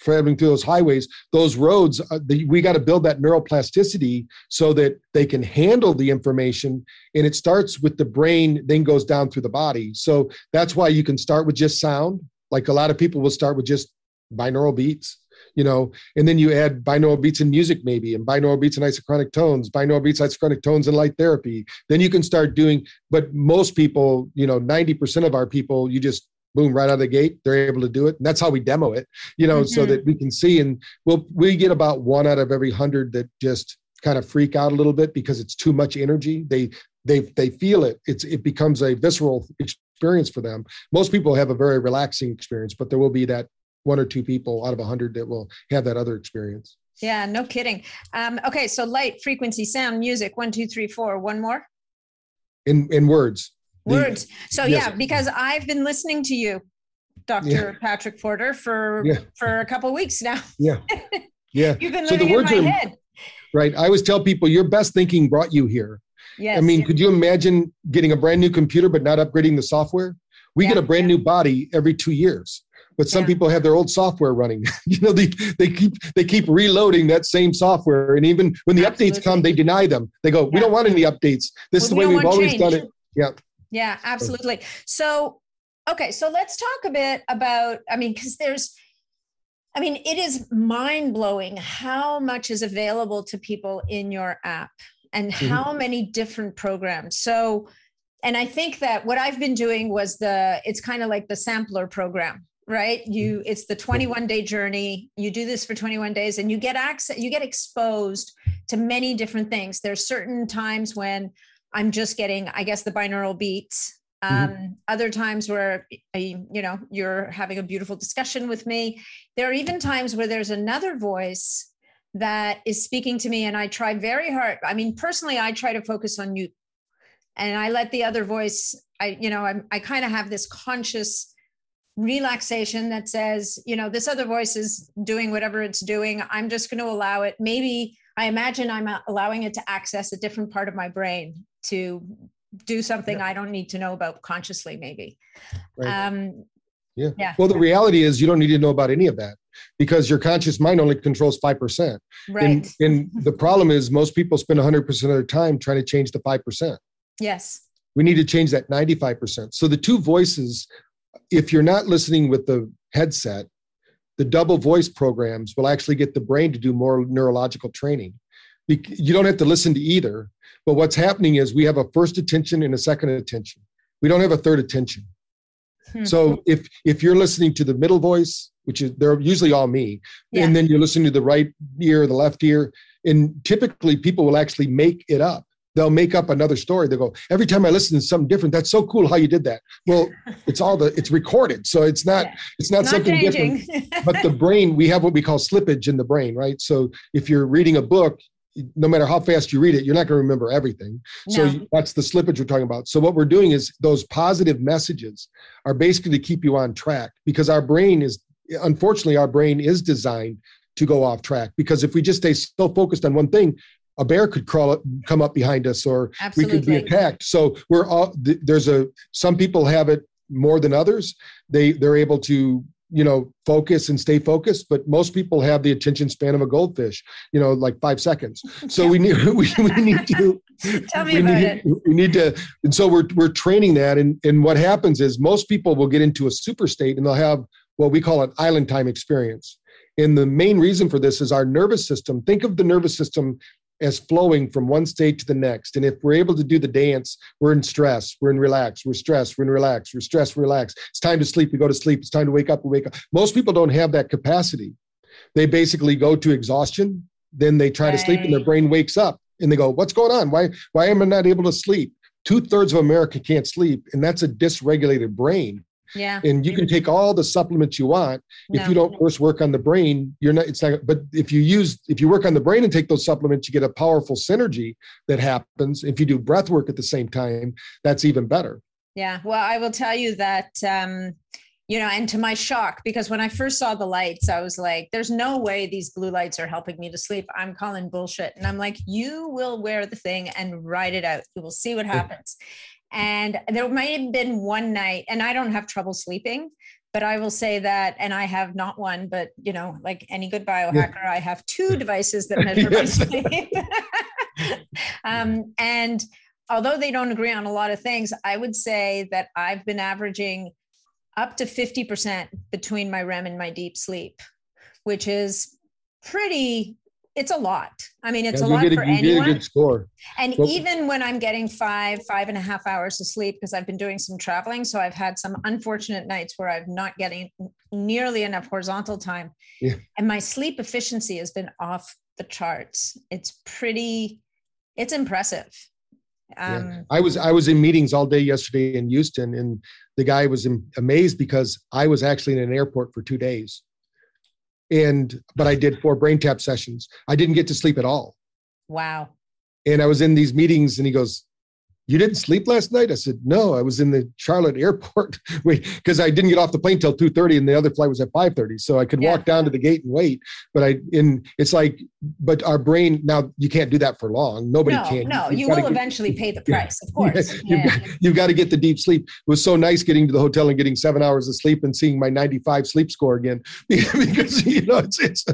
traveling through those highways, those roads, uh, the, we got to build that neuroplasticity so that they can handle the information. And it starts with the brain, then goes down through the body. So that's why you can start with just sound. Like a lot of people will start with just binaural beats you know, and then you add binaural beats in music maybe, and binaural beats and isochronic tones, binaural beats, isochronic tones, and light therapy. Then you can start doing. But most people, you know, ninety percent of our people, you just boom right out of the gate they're able to do it and that's how we demo it you know mm-hmm. so that we can see and we'll we get about one out of every hundred that just kind of freak out a little bit because it's too much energy they they they feel it it's it becomes a visceral experience for them most people have a very relaxing experience but there will be that one or two people out of a hundred that will have that other experience. Yeah, no kidding. Um, okay, so light, frequency, sound, music. One, two, three, four. One more. In in words. Words. So yes. yeah, because I've been listening to you, Dr. Yeah. Patrick Porter, for yeah. for a couple weeks now. Yeah. (laughs) Yeah. You've been so the words in my are, head. Right. I always tell people your best thinking brought you here. Yes. I mean, yes. could you imagine getting a brand new computer but not upgrading the software? We yeah. get a brand new body every two years but some yeah. people have their old software running. (laughs) You know they, they keep they keep reloading that same software and even when the absolutely. updates come they deny them. They go we don't want any updates. This well, is the way we we've always change. done it. Yeah. Yeah absolutely. So okay so let's talk a bit about i mean because there's i mean it is mind-blowing how much is available to people in your app and mm-hmm. how many different programs. So and i think that what i've been doing was the it's kind of like the sampler program right you mm-hmm. it's the 21 day journey you do this for 21 days and you get access you get exposed to many different things there's certain times when i'm just getting i guess the binaural beats mm-hmm. um, mm-hmm. other times where you know you're having a beautiful discussion with me there are even times where there's another voice that is speaking to me and i try very hard i mean personally i try to focus on you and i let the other voice i you know I'm, i kind of have this conscious relaxation that says, you know, this other voice is doing whatever it's doing. I'm just going to allow it. Maybe I imagine I'm allowing it to access a different part of my brain to do something yeah. I don't need to know about consciously, maybe. Right. Um, yeah. yeah. Well, the reality is you don't need to know about any of that because your conscious mind only controls 5%. Right. And, and (laughs) the problem is most people spend 100% of their time trying to change the 5%. Yes. We need to change that 95%. So the two voices if you're not listening with the headset, the double voice programs will actually get the brain to do more neurological training. You don't have to listen to either. But what's happening is we have a first attention and a second attention. We don't have a third attention. Hmm. So if if you're listening to the middle voice, which is they're usually all me, yeah. and then you're listening to the right ear, the left ear, and typically people will actually make it up they'll make up another story. They go, every time I listen to something different, that's so cool how you did that. Well, (laughs) it's all the it's recorded. So it's not yeah. it's not, not something changing. different. (laughs) but the brain, we have what we call slippage in the brain, right? So if you're reading a book, no matter how fast you read it, you're not going to remember everything. No. So that's the slippage we're talking about. So what we're doing is those positive messages are basically to keep you on track because our brain is unfortunately our brain is designed to go off track because if we just stay so focused on one thing a bear could crawl up, come up behind us, or Absolutely. we could be attacked. So we're all there's a some people have it more than others. They they're able to you know focus and stay focused but most people have the attention span of a goldfish you know like five seconds so (laughs) we need (laughs) we, we need to (laughs) tell me about need, it we need to and so we're we're training that and and what happens is most people will get into a super state and they'll have what we call an island time experience and the main reason for this is our nervous system think of the nervous system as flowing from one state to the next. And if we're able to do the dance, we're in stress, we're in relax, we're stressed, we're in relax, we're stressed, relax. It's time to sleep, we go to sleep. It's time to wake up, we wake up. Most people don't have that capacity. They basically go to exhaustion, then they try right. to sleep, and their brain wakes up and they go, What's going on? Why, why am I not able to sleep? Two thirds of America can't sleep, and that's a dysregulated brain. Yeah. And you can take all the supplements you want. If no. you don't first work on the brain, you're not, it's not, but if you use, if you work on the brain and take those supplements, you get a powerful synergy that happens. If you do breath work at the same time, that's even better. Yeah. Well, I will tell you that, um, you know, and to my shock, because when I first saw the lights, I was like, there's no way these blue lights are helping me to sleep. I'm calling bullshit. And I'm like, you will wear the thing and ride it out. You will see what happens. And there might have been one night, and I don't have trouble sleeping, but I will say that, and I have not one, but you know, like any good biohacker, yeah. I have two devices that measure my (laughs) sleep. (laughs) um, and although they don't agree on a lot of things, I would say that I've been averaging up to 50% between my REM and my deep sleep, which is pretty it's a lot. I mean, it's yeah, a lot a, for anyone. good score. And well, even when I'm getting five, five and a half hours of sleep, because I've been doing some traveling, so I've had some unfortunate nights where I'm not getting nearly enough horizontal time, yeah. and my sleep efficiency has been off the charts. It's pretty, it's impressive. Um, yeah. I was I was in meetings all day yesterday in Houston, and the guy was amazed because I was actually in an airport for two days and but I did four brain tap sessions. I didn't get to sleep at all. Wow. And I was in these meetings, and he goes, you didn't sleep last night? I said, no, I was in the Charlotte airport (laughs) because I didn't get off the plane till 2.30 and the other flight was at 5.30. So I could yeah. walk down to the gate and wait. But I, in it's like, but our brain, now you can't do that for long. Nobody no, can. No, you, you will get, eventually (laughs) pay the price, yeah. of course. Yeah. You've, got, you've got to get the deep sleep. It was so nice getting to the hotel and getting seven hours of sleep and seeing my 95 sleep score again (laughs) because, you know, it's, it's,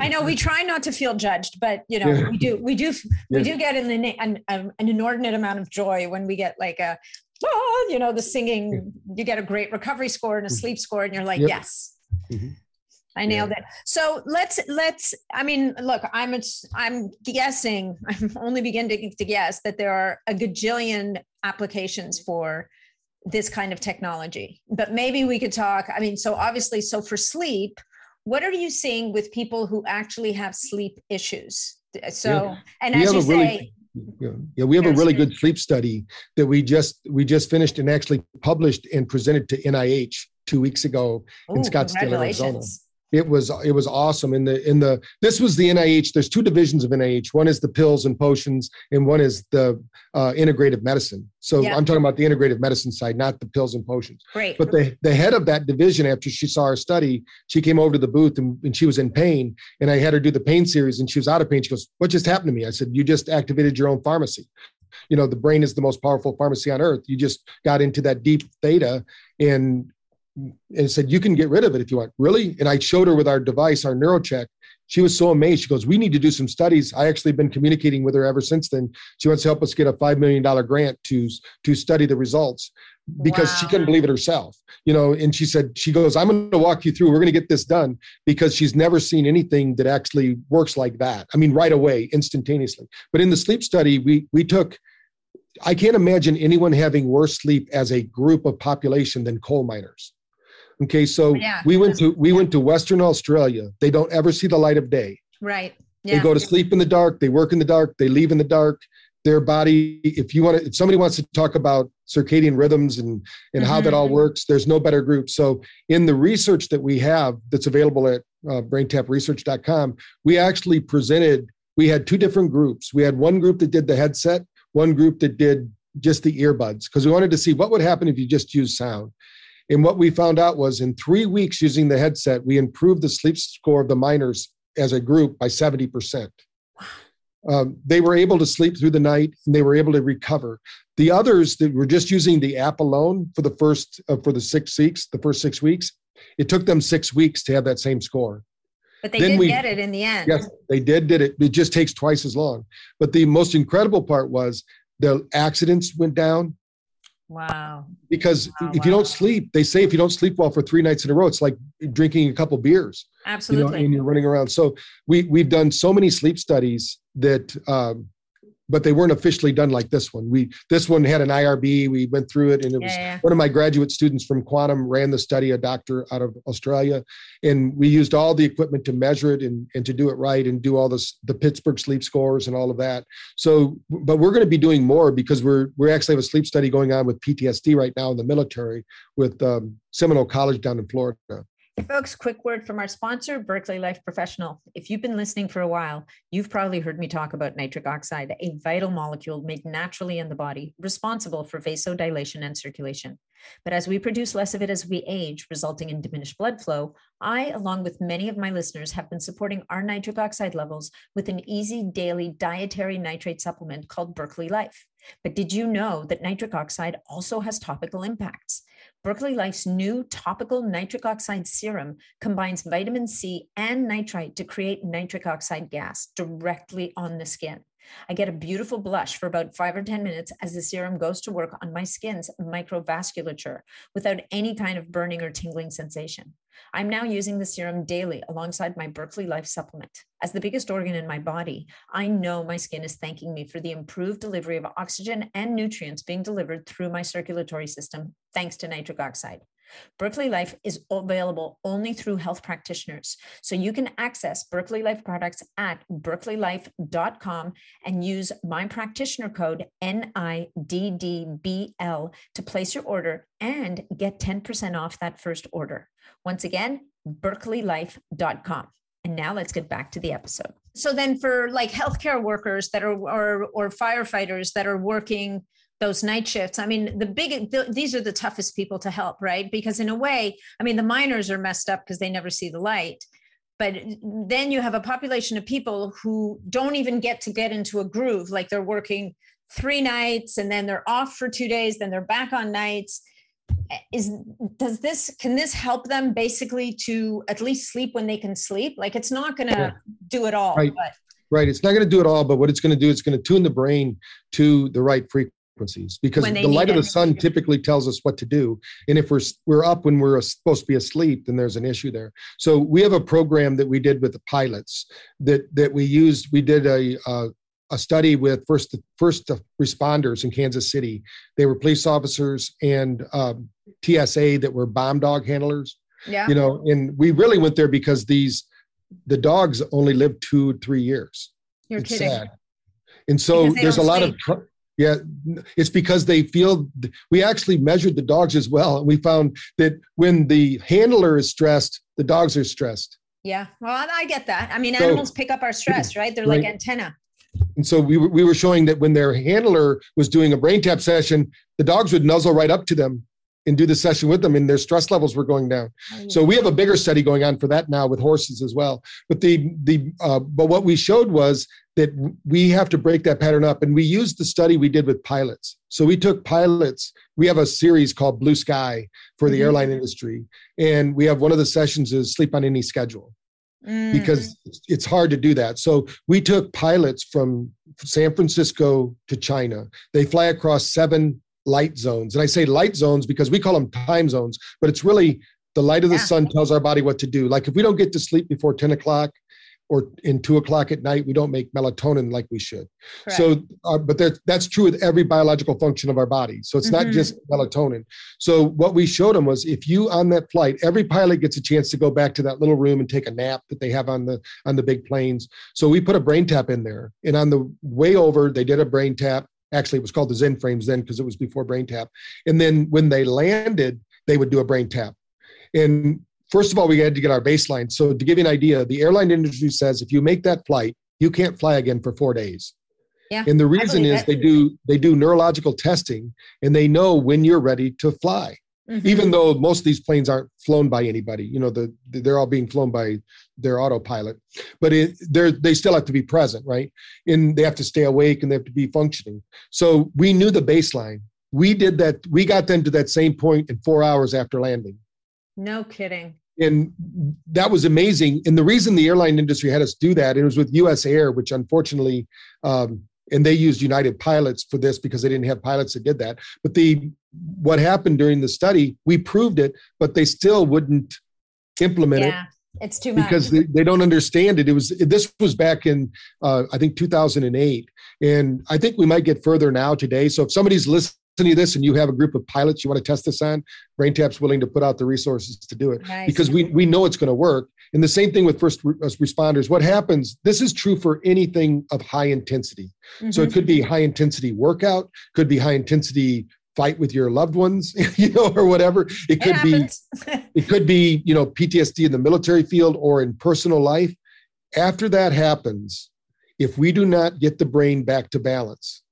I know we try not to feel judged, but you know, we do, we do, we do get in the, an, an enormous inordinate amount of joy when we get like a oh, you know the singing you get a great recovery score and a mm-hmm. sleep score and you're like yep. yes mm-hmm. I nailed yeah. it. So let's let's. I mean, look, I'm a, I'm guessing. (laughs) I'm only beginning to guess that there are a gajillion applications for this kind of technology. But maybe we could talk. I mean, so obviously, so for sleep, what are you seeing with people who actually have sleep issues? So, yeah. and we as you say, really, yeah, yeah we have a really good sleep study that we just we just finished and actually published and presented to NIH two weeks ago Ooh, in Scottsdale, Arizona it was it was awesome in the in the this was the nih there's two divisions of nih one is the pills and potions and one is the uh, integrative medicine. So yeah. i'm talking about the integrative medicine side not the pills and potions. Great. but the, the head of that division after she saw our study she came over to the booth and, and she was in pain. And i had her do the pain series and she was out of pain. She goes what just happened to me? I said you just activated your own pharmacy. You know the brain is the most powerful pharmacy on earth. You just got into that deep theta and and said, You can get rid of it if you want. Really? And I showed her with our device, our NeuroCheck. She was so amazed. She goes, We need to do some studies. I actually been communicating with her ever since then. She wants to help us get a $5 million grant to, to study the results because wow. she couldn't believe it herself. You know, and she said, She goes, I'm going to walk you through. We're going to get this done because she's never seen anything that actually works like that. I mean, right away, instantaneously. But in the sleep study, we we took I can't imagine anyone having worse sleep as a group of population than coal miners. Okay, so yeah. we went to we went to Western Australia. They don't ever see the light of day. Right. Yeah. They go to sleep in the dark. They work in the dark. They leave in the dark. Their body. If you want to, if somebody wants to talk about circadian rhythms and and mm-hmm. how that all mm-hmm. works, there's no better group. So in the research that we have, that's available at uh, BrainTapResearch.com, we actually presented. We had two different groups. We had one group that did the headset, one group that did just the earbuds, because we wanted to see what would happen if you just use sound. And what we found out was in three weeks using the headset, we improved the sleep score of the miners as a group by 70%. Um, they were able to sleep through the night and they were able to recover. The others that were just using the app alone for the first uh, for the six weeks, the first six weeks, it took them six weeks to have that same score. But they then did we, get it in the end. Yes, they did. Did it? It just takes twice as long. But the most incredible part was the accidents went down, Wow. Because wow, if wow. you don't sleep, they say if you don't sleep well for three nights in a row, it's like drinking a couple beers. Absolutely. You know, and you're running around. So we we've done so many sleep studies that um, but they weren't officially done like this one. We this one had an IRB. We went through it, and it was yeah, yeah. one of my graduate students from Quantum ran the study, a doctor out of Australia, and we used all the equipment to measure it and, and to do it right and do all this the Pittsburgh sleep scores and all of that. So, but we're going to be doing more because we're we actually have a sleep study going on with PTSD right now in the military with um, Seminole College down in Florida. Folks, quick word from our sponsor, Berkeley Life Professional. If you've been listening for a while, you've probably heard me talk about nitric oxide, a vital molecule made naturally in the body, responsible for vasodilation and circulation. But as we produce less of it as we age, resulting in diminished blood flow, I, along with many of my listeners, have been supporting our nitric oxide levels with an easy daily dietary nitrate supplement called Berkeley Life. But did you know that nitric oxide also has topical impacts? Berkeley Life's new topical nitric oxide serum combines vitamin C and nitrite to create nitric oxide gas directly on the skin. I get a beautiful blush for about five or 10 minutes as the serum goes to work on my skin's microvasculature without any kind of burning or tingling sensation. I'm now using the serum daily alongside my Berkeley Life supplement. As the biggest organ in my body, I know my skin is thanking me for the improved delivery of oxygen and nutrients being delivered through my circulatory system, thanks to nitric oxide. Berkeley Life is available only through health practitioners. So you can access Berkeley Life products at berkeleylife.com and use my practitioner code NIDDBL to place your order and get 10% off that first order. Once again, berkeleylife.com. And now let's get back to the episode. So then for like healthcare workers that are or or firefighters that are working those night shifts. I mean, the big the, these are the toughest people to help, right? Because in a way, I mean, the miners are messed up because they never see the light. But then you have a population of people who don't even get to get into a groove, like they're working three nights and then they're off for two days, then they're back on nights. Is does this can this help them basically to at least sleep when they can sleep? Like it's not going to yeah. do it all, right. but right it's not going to do it all but what it's going to do is going to tune the brain to the right frequency frequencies because the light of the sun typically tells us what to do. And if we're we're up when we're supposed to be asleep then there's an issue there. So we have a program that we did with the pilots that that we used we did a a, a study with first first responders in Kansas City. They were police officers and um, TSA that were bomb dog handlers yeah. you know and we really went there because these the dogs only live two three years. You're it's kidding. sad. and so there's a lot sleep. of yeah, it's because they feel. We actually measured the dogs as well, and we found that when the handler is stressed, the dogs are stressed. Yeah, well, I get that. I mean, so, animals pick up our stress, right? They're right. like antenna. And so we were, we were showing that when their handler was doing a brain tap session, the dogs would nuzzle right up to them and do the session with them and their stress levels were going down. So we have a bigger study going on for that now with horses as well. But the the uh, but what we showed was that we have to break that pattern up and we used the study we did with pilots. So we took pilots. We have a series called blue sky for the mm-hmm. airline industry and we have one of the sessions is sleep on any schedule mm. because it's hard to do that. So we took pilots from san francisco to china. They fly across seven light zones. And I say light zones because we call them time zones, but it's really the light of the yeah. sun tells our body what to do. Like if we don't get to sleep before 10 o'clock or in two o'clock at night, we don't make melatonin like we should. Correct. So, uh, but that's true with every biological function of our body. So it's mm-hmm. not just melatonin. So what we showed them was if you on that flight, every pilot gets a chance to go back to that little room and take a nap that they have on the on the big planes. So we put a brain tap in there, and on the way over, they did a brain tap Actually, it was called the Zen frames then because it was before brain tap. And then when they landed, they would do a brain tap. And first of all, we had to get our baseline. So to give you an idea, the airline industry says if you make that flight, you can't fly again for four days. Yeah, and the reason is they do they do neurological testing and they know when you're ready to fly. Mm-hmm. Even though most of these planes aren't flown by anybody, you know, the, they're all being flown by their autopilot, but it, they're they still have to be present, right? And they have to stay awake and they have to be functioning. So we knew the baseline. We did that. We got them to that same point in four hours after landing. No kidding. And that was amazing. And the reason the airline industry had us do that, it was with U.S. Air, which unfortunately um, and they used United Pilots for this because they didn't have pilots that did that. But the what happened during the study, we proved it, but they still wouldn't implement yeah. it. It's too much because they, they don't understand it. It was this was back in uh, I think 2008, and I think we might get further now today. So if somebody's listening to this and you have a group of pilots you want to test this on, BrainTap's willing to put out the resources to do it nice. because we we know it's going to work. And the same thing with first responders. What happens? This is true for anything of high intensity. Mm-hmm. So it could be high intensity workout, could be high intensity fight with your loved ones, (laughs) you know, or whatever. It could be (laughs) it could be, you know, PTSD in the military field or in personal life. After that happens, if we do not get the brain back to balance,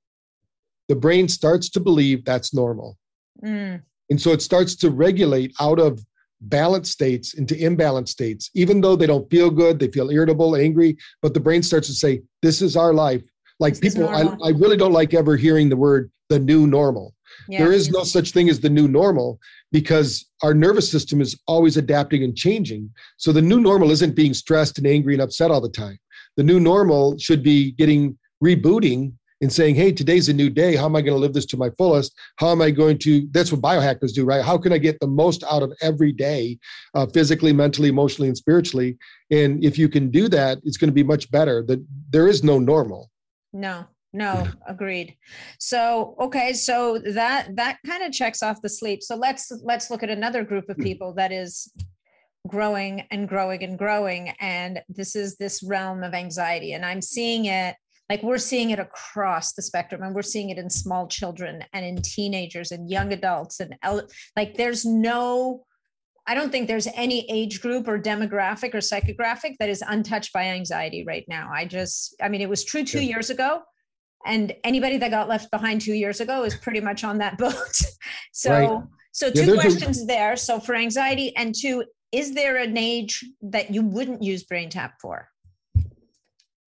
the brain starts to believe that's normal. Mm. And so it starts to regulate out of balanced states into imbalanced states, even though they don't feel good, they feel irritable, angry, but the brain starts to say, This is our life. Like this people, I, I really don't like ever hearing the word the new normal. Yeah. There is no such thing as the new normal. because our nervous system is always adapting and changing. So the new normal isn't being stressed and angry and upset all the time. The new normal should be getting rebooting and saying, hey, today's a new day. How am I going to live this to my fullest? How am I going to? That's what biohackers do, right? How can I get the most out of every day, uh, physically, mentally, emotionally, and spiritually? And if you can do that, it's going to be much better. That there is no normal. No, no, agreed. So okay, so that that kind of checks off the sleep. So let's let's look at another group of hmm. people that is growing and growing and growing and this is this realm of anxiety and i'm seeing it like we're seeing it across the spectrum and we're seeing it in small children and in teenagers and young adults and like there's no i don't think there's any age group or demographic or psychographic that is untouched by anxiety right now i just i mean it was true two years ago and anybody that got left behind two years ago is pretty much on that (laughs) boat so right. so two yeah, questions a- there so for anxiety and two is there an age that you wouldn't use BrainTap for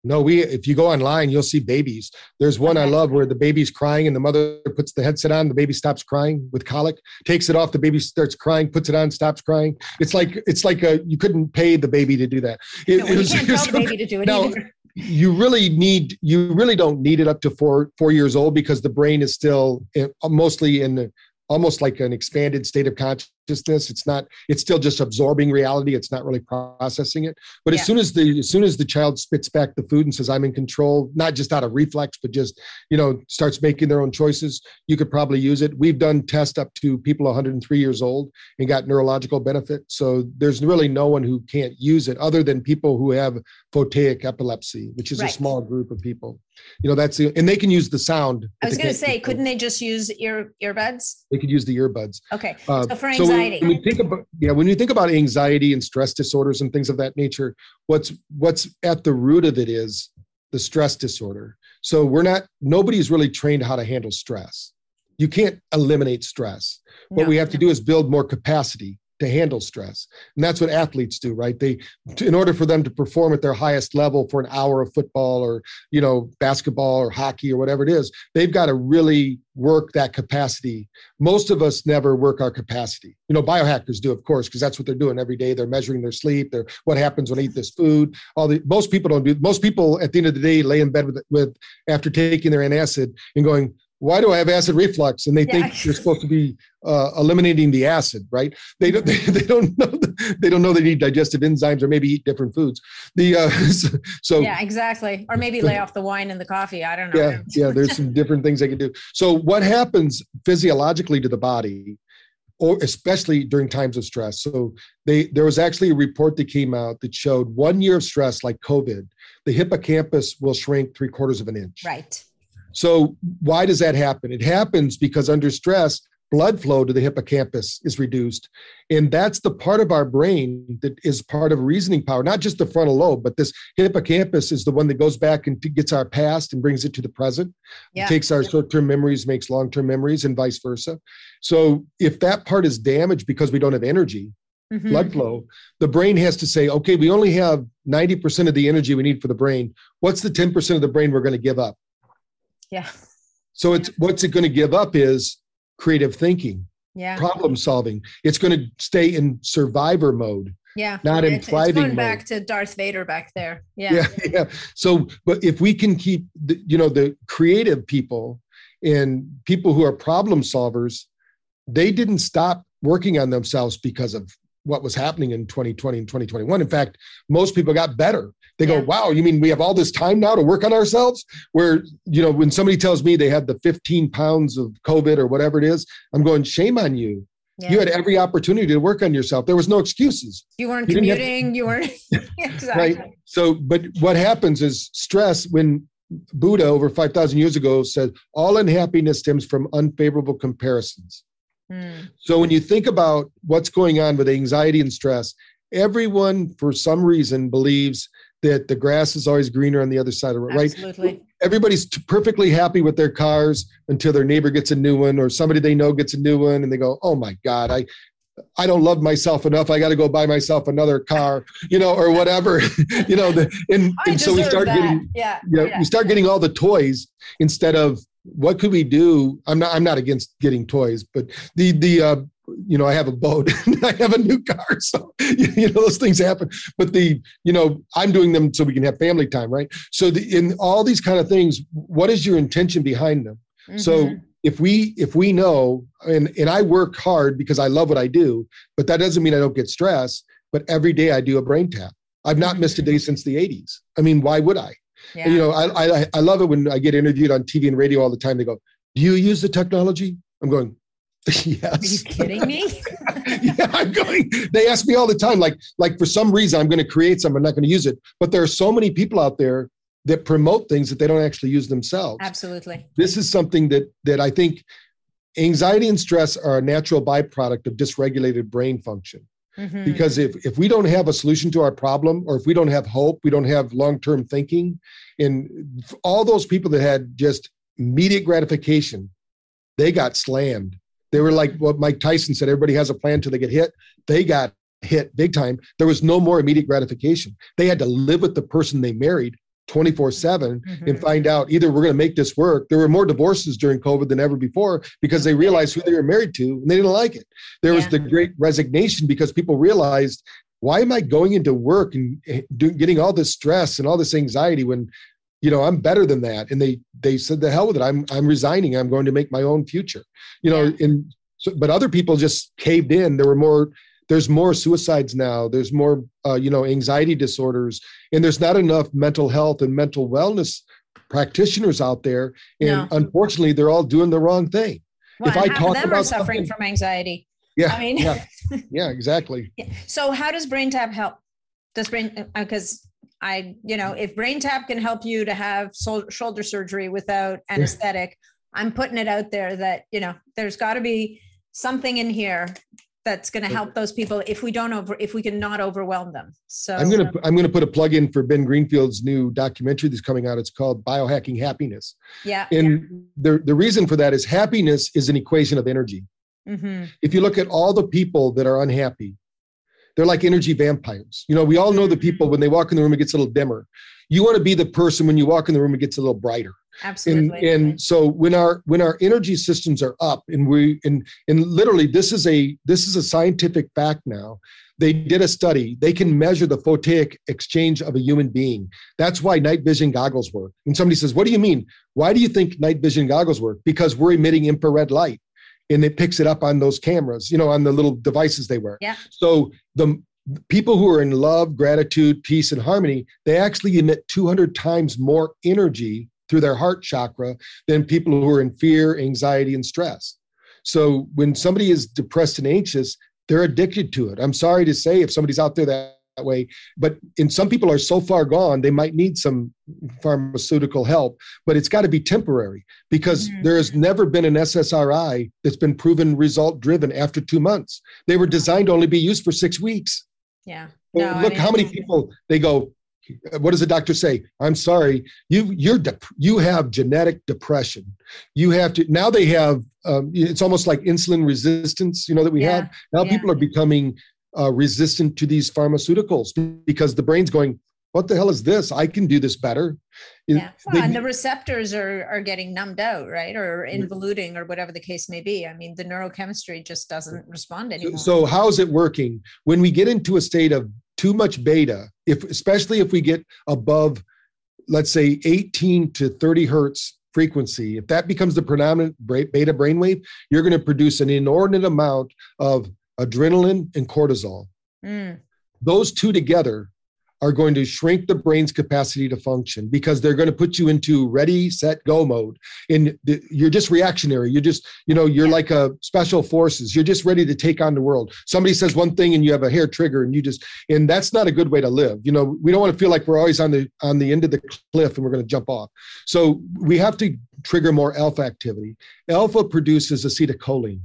no, we if you go online, you'll see babies. There's one I love where the baby's crying and the mother puts the headset on, the baby stops crying with colic, takes it off, the baby starts crying, puts it on, stops crying. It's like it's like a you couldn't pay the baby to do that. It, no, it was, you can't (laughs) tell the baby to do it (laughs) now, either. You really need you really don't need it up to four four years old because the brain is still mostly in almost like an expanded state of consciousness it's not it's still just absorbing reality. It's not really processing it. But yeah. as soon as the as soon as the child spits back the food and says i'm in control not just out of reflex but just you know starts making their own choices you could probably use it. We've done tests up to people 103 years old and got neurological benefit. So there's really no one who can't use it other than people who have photic epilepsy which is right. a small group of people. You know that's the and they can use the sound i was going to say couldn't they just use ear earbuds? They could use the earbuds. Okay. Uh, so for anxiety so when, when think about yeah when you think about anxiety and stress disorders and things of that nature what's what's at the root of it is the stress disorder. So we're not nobody's really trained how to handle stress. You can't eliminate stress. What no, we have no. to do is build more capacity to handle stress. And that's what athletes do right? They in order for them to perform at their highest level for an hour of football or you know basketball or hockey or whatever it is they've got to really work that capacity. Most of us never work our capacity. You know biohackers do of course because that's what they're doing every day. They're measuring their sleep they're what happens when they eat this food all the most people don't do most people at the end of the day lay in bed with, with after taking their antacid and going why do I have acid reflux? And they yeah. think you're supposed to be uh, eliminating the acid, right? They don't. (laughs) They, they don't know. They don't know they need digestive enzymes, or maybe eat different foods. The uh, (laughs) so yeah, exactly. Or maybe lay off the wine and the coffee. I don't know. Yeah, yeah. There's some different things they can do. So what happens physiologically to the body? Or especially during times of stress. So they there was actually a report that came out that showed one year of stress, like COVID, the hippocampus will shrink three quarters of an inch. Right so, why does that happen? It happens because under stress, blood flow to the hippocampus is reduced. And that's the part of our brain that is part of reasoning power, not just the frontal lobe, but this hippocampus is the one that goes back and gets our past and brings it to the present. Yeah. Takes our short term memories, makes long term memories, and vice versa. So, if that part is damaged because we don't have energy, Mm-hmm. blood flow, the brain has to say, okay, we only have 90% of the energy we need for the brain. What's the 10% of the brain we're going to give up? Yeah. So it's what's it going to give up is creative thinking, yeah, problem solving. It's going to stay in survivor mode. Yeah, not in it's, thriving. It's going mode. back to Darth Vader back there. Yeah. yeah, (laughs) yeah. So, but if we can keep, the, you know, the creative people and people who are problem solvers, they didn't stop working on themselves because of what was happening in 2020 and 2021. In fact, most people got better they go, wow, you mean we have all this time now to work on ourselves? Where, you know, when somebody tells me they had the 15 pounds of COVID or whatever it is, I'm going, shame on you. Yeah. You had every opportunity to work on yourself. There was no excuses. You weren't you commuting. Have, you weren't. (laughs) exactly. Right. So, but what happens is stress when Buddha over 5,000 years ago said, all unhappiness stems from unfavorable comparisons. Mm. So when you think about what's going on with anxiety and stress, everyone for some reason believes that the grass is always greener on the other side of it, right? Absolutely. Everybody's perfectly happy with their cars until their neighbor gets a new one or somebody they know gets a new one and they go, "Oh my god, I I don't love myself enough. I got to go buy myself another car, (laughs) you know, or whatever, (laughs) you know. The, and, and so we start that. getting, yeah, yeah, yeah, we start getting all the toys instead of what could we do? I'm not, I'm not against getting toys, but the the uh, you know, I have a boat, (laughs) I have a new car. (laughs) So, you know, those things happen. But the, you know, I'm doing them so we can have family time, right? So, the, in all these kind of things, what is your intention behind them? Mm-hmm. So, if we if we know and and I work hard because I love what I do, but that doesn't mean I don't get stress. But every day I do a brain tap. I've not missed a day since the 80s. I mean, why would I? Yeah. You know, I, I I love it when I get interviewed on TV and radio all the time. They go, "Do you use the technology?" I'm going, Yes. (laughs) Are you kidding me? (laughs) yeah, I'm going. They ask me all the time, like, like for some reason, I'm going to create something, I'm not going to use it. But there are so many people out there that promote things that they don't actually use themselves. Absolutely. This is something that that I think anxiety and stress are a natural byproduct of dysregulated brain function. Mm-hmm. Because if, if we don't have a solution to our problem, or if we don't have hope, we don't have long term thinking, and all those people that had just immediate gratification, they got slammed they were like what Mike Tyson said everybody has a plan until they get hit. They got hit big time. There was no more immediate gratification. They had to live with the person they married 24 7 mm-hmm. and find out either we're going to make this work. There were more divorces during COVID than ever before because they realized who they were married to and they didn't like it. There yeah. was the great resignation because people realized, why am I going into work and eh, getting all this stress and all this anxiety when you know i'm better than that. And they they said the hell with it. I'm i'm resigning. I'm going to make my own future. You know and so, but other people just caved in. There were more there's more suicides now. There's more uh, you know anxiety disorders. And there's not enough mental health and mental wellness practitioners out there. And no. unfortunately they're all doing the wrong thing. Well, if i talk them about are suffering from anxiety. Yeah i mean yeah, (laughs) yeah exactly. So how does brain tap help? Does brain because uh, I, you know, if Brain Tap can help you to have shoulder surgery without anesthetic, yeah. I'm putting it out there that, you know, there's got to be something in here that's going to help those people if we don't over if we can not overwhelm them so i'm going to i'm going to put a plug in for ben greenfield's new documentary that's coming out it's called biohacking happiness yeah and yeah. the the reason for that is happiness is an equation of energy mm-hmm. if you look at all the people that are unhappy they're like energy vampires. You know, we all know the people when they walk in the room, it gets a little dimmer. You want to be the person when you walk in the room, it gets a little brighter. Absolutely. And, and so when our when our energy systems are up, and we and and literally this is a this is a scientific fact now. They did a study. They can measure the photic exchange of a human being. That's why night vision goggles work. And somebody says, "What do you mean? Why do you think night vision goggles work?" Because we're emitting infrared light and it picks it up on those cameras, you know, on the little devices they wear. Yeah. So the people who are in love, gratitude, peace, and harmony, they actually emit 200 times more energy through their heart chakra than people who are in fear, anxiety, and stress. So when somebody is depressed and anxious, they're addicted to it. I'm sorry to say if somebody's out there that that way. But in some people are so far gone, they might need some pharmaceutical help, but it's got to be temporary because mm-hmm. there has never been an SSRI that's been proven result driven after two months. They were designed to only be used for six weeks. Yeah. No, look I mean, how many people they go, what does the doctor say? I'm sorry, you you're dep- you have genetic depression. You have to now they have um, it's almost like insulin resistance, you know that we yeah. have. Now yeah. people are becoming uh, resistant to these pharmaceuticals because the brain's going, what the hell is this? I can do this better. Yeah. Well, they, and the receptors are are getting numbed out, right? Or involuting or whatever the case may be. I mean, the neurochemistry just doesn't respond anymore. So, so how's it working? When we get into a state of too much beta, if especially if we get above, let's say 18 to 30 hertz frequency, if that becomes the predominant beta brainwave, you're going to produce an inordinate amount of adrenaline and cortisol. Mm. Those two together are going to shrink the brain's capacity to function because they're going to put you into ready set go mode. And you're just reactionary. You're just you know you're like a special forces. You're just ready to take on the world. Somebody says one thing and you have a hair trigger and you just and that's not a good way to live. You know we don't want to feel like we're always on the on the end of the cliff and we're going to jump off. So we have to trigger more alpha activity. Alpha produces acetylcholine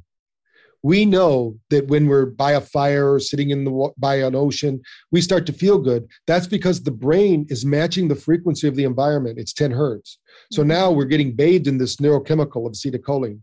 we know that when we're by a fire or sitting in the by an ocean we start to feel good. That's because the brain is matching the frequency of the environment. It's 10 hertz. So mm-hmm. now we're getting bathed in this neurochemical of acetylcholine.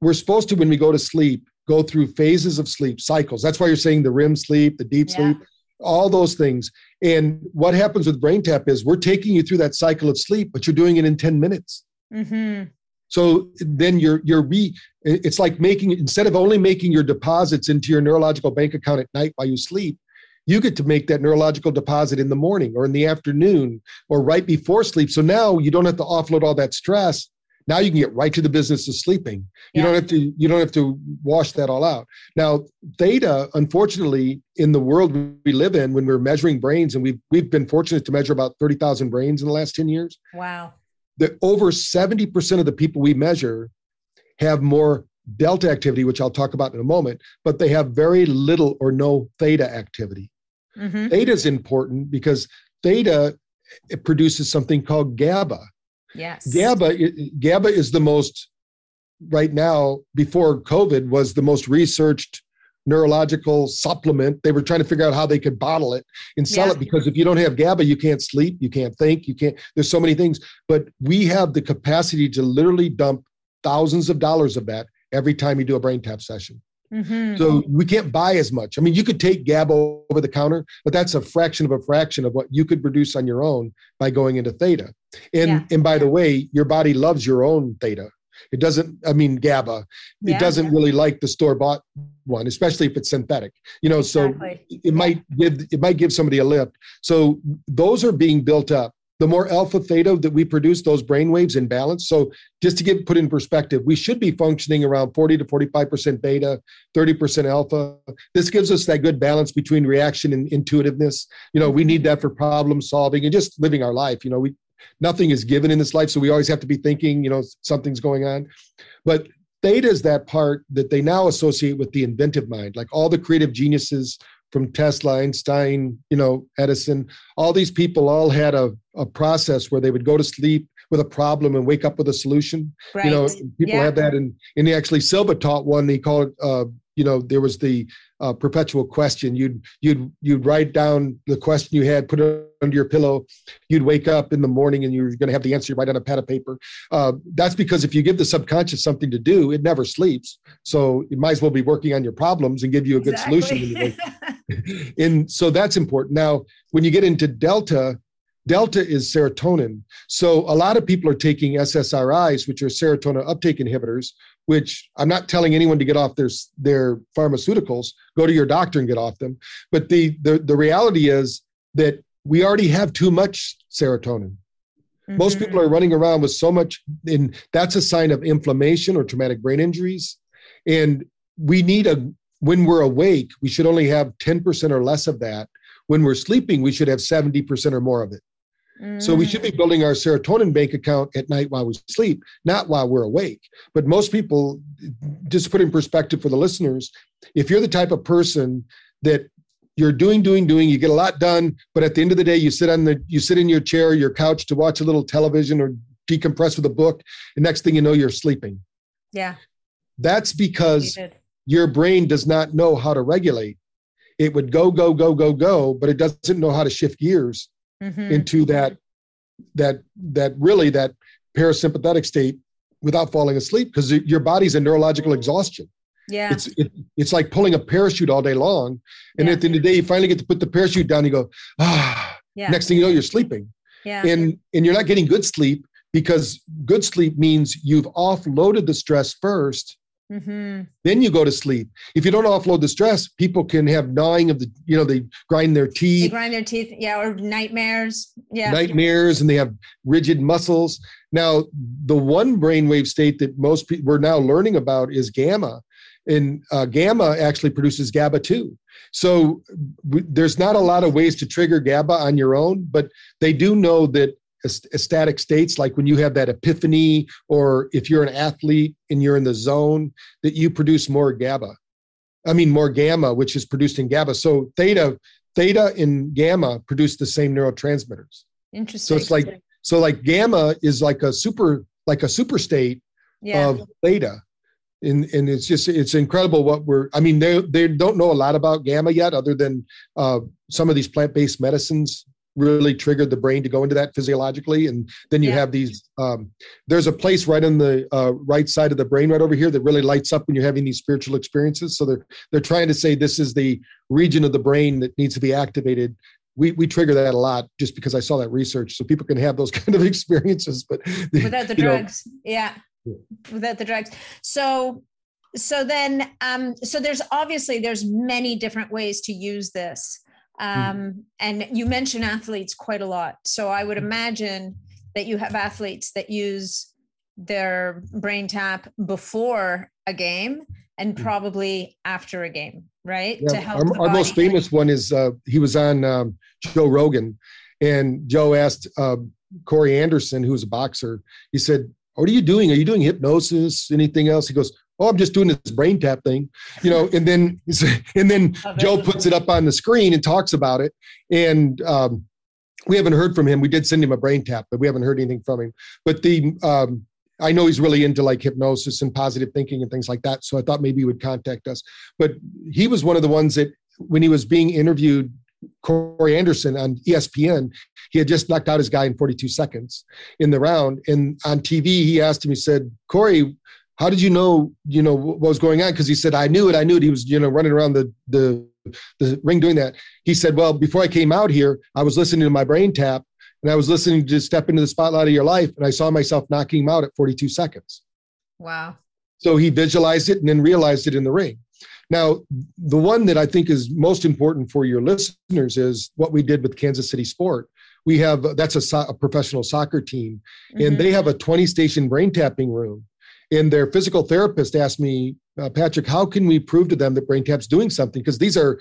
We're supposed to when we go to sleep go through phases of sleep cycles. That's why you're saying the REM sleep the deep yeah. sleep all those things. And what happens with brain tap is we're taking you through that cycle of sleep but you're doing it in 10 minutes. Mm-hmm. So then you're you're re it's like making instead of only making your deposits into your neurological bank account at night while you sleep, you get to make that neurological deposit in the morning or in the afternoon or right before sleep. So now you don't have to offload all that stress. Now you can get right to the business of sleeping. You yeah. don't have to you don't have to wash that all out. Now, theta, unfortunately, in the world we live in, when we're measuring brains, and we've we've been fortunate to measure about 30,000 brains in the last 10 years. Wow that over 70% of the people we measure have more delta activity, which I'll talk about in a moment, but they have very little or no theta activity. Mm-hmm. Theta is important because theta it produces something called GABA. Yes. GABA GABA is the most right now before COVID was the most researched neurological supplement. They were trying to figure out how they could bottle it and sell yeah. it because if you don't have GABA, you can't sleep, you can't think, you can't, there's so many things. But we have the capacity to literally dump thousands of dollars of that every time you do a brain tap session. Mm-hmm. So we can't buy as much. I mean, you could take GABA over the counter, but that's a fraction of a fraction of what you could produce on your own by going into theta. And yeah. and by the way, your body loves your own theta. It doesn't, I mean, GABA, it doesn't yeah. really like the store bought one, especially if it's synthetic, you know, exactly. so it yeah. might give, it might give somebody a lift. So those are being built up. The more alpha theta that we produce, those brain waves in balance. So just to get put in perspective, we should be functioning around 40 to 45% beta, 30% alpha. This gives us that good balance between reaction and intuitiveness. You know, we need that for problem solving and just living our life. You know, we nothing is given in this life. So we always have to be thinking, you know, something's going on. But theta is that part that they now associate with the inventive mind, like all the creative geniuses from Tesla, Einstein, you know, Edison, all these people all had a, a process where they would go to sleep with a problem and wake up with a solution. Right. You know, people yeah. have that and and he actually Silva taught one, he called it uh, you know, there was the uh, perpetual question. You'd you'd you'd write down the question you had, put it under your pillow. You'd wake up in the morning and you're going to have the answer right on a pad of paper. Uh, that's because if you give the subconscious something to do, it never sleeps. So you might as well be working on your problems and give you a good exactly. solution. (laughs) and so that's important. Now, when you get into delta, Delta is serotonin. So a lot of people are taking SSRIs, which are serotonin uptake inhibitors, which I'm not telling anyone to get off their their pharmaceuticals. Go to your doctor and get off them. But the the, the reality is that we already have too much serotonin. Mm-hmm. Most people are running around with so much, and that's a sign of inflammation or traumatic brain injuries. And we need a when we're awake, we should only have 10% or less of that. When we're sleeping, we should have 70% or more of it. So we should be mm. building our serotonin bank account at night while we sleep, not while we're awake. But most people, just put in perspective for the listeners, if you're the type of person that you're doing, doing, doing, you get a lot done, but at the end of the day, you sit on the you sit in your chair, your couch to watch a little television or decompress with a book, and next thing you know, you're sleeping. Yeah. That's because your brain does not know how to regulate. It would go, go, go, go, go, but it doesn't know how to shift gears mm-hmm. into that that that really that parasympathetic state without falling asleep because your body's in neurological exhaustion. Yeah. It's it, it's like pulling a parachute all day long. And yeah. at the end of the day, you finally get to put the parachute down, you go, ah. Yeah. Next thing you know, you're sleeping. Yeah. And and you're not getting good sleep because good sleep means you've offloaded the stress first Mm-hmm. Then you go to sleep. If you don't offload the stress, people can have gnawing of the, you know, they grind their teeth. They grind their teeth, yeah, or nightmares. Yeah. Nightmares, and they have rigid muscles. Now, the one brainwave state that most people we're now learning about is gamma. And uh, gamma actually produces GABA too. So w- there's not a lot of ways to trigger GABA on your own, but they do know that ecstatic states like when you have that epiphany or if you're an athlete and you're in the zone that you produce more gaba. I mean more gamma which is produced in gaba. So theta theta and gamma produce the same neurotransmitters. Interesting so it's like so like gamma is like a super like a super state yeah. of theta. And and it's just it's incredible what we're i mean they they don't know a lot about gamma yet other than uh, some of these plant-based medicines really triggered the brain to go into that physiologically and then you yeah. have these um, there's a place right on the uh, right side of the brain right over here that really lights up when you're having these spiritual experiences so they're they're trying to say this is the region of the brain that needs to be activated we, we trigger that a lot just because I saw that research. So people can have those (laughs) kind of experiences, but without the drugs, know, yeah, without the drugs. So so then um so there's obviously there's many different ways to use this. Hmm. Um and you mention athletes quite a lot. So I would hmm. imagine that you have athletes that use their brain tap before a game and hmm. probably after a game, right? Yeah, to help our, our most famous one is uh, he was on um, Joe Rogan, and Joe asked uh, Corey Anderson, who was a boxer, he said, "What are you doing? Are you doing hypnosis? Anything else?" He goes, "Oh, I'm just doing this brain tap thing," you know. And then (laughs) and then Joe puts it up on the screen and talks about it, and um, we haven't heard from him. We did send him a brain tap, but we haven't heard anything from him. But the um, I know he's really into like hypnosis and positive thinking and things like that. So I thought maybe he would contact us. But he was one of the ones that when he was being interviewed, Corey Anderson on ESPN, he had just knocked out his guy in 42 seconds in the round. And on TV, he asked him, he said, Corey, how did you know, you know, what was going on? Because he said, I knew it. I knew it. He was, you know, running around the, the, the ring doing that. He said, well, before I came out here, I was listening to my brain tap and I was listening to Step into the Spotlight of Your Life, and I saw myself knocking him out at 42 seconds. Wow. So he visualized it and then realized it in the ring. Now, the one that I think is most important for your listeners is what we did with Kansas City Sport. We have that's a, so, a professional soccer team, mm-hmm. and they have a 20 station brain tapping room. And their physical therapist asked me, uh, Patrick, how can we prove to them that brain tap's doing something? Because these are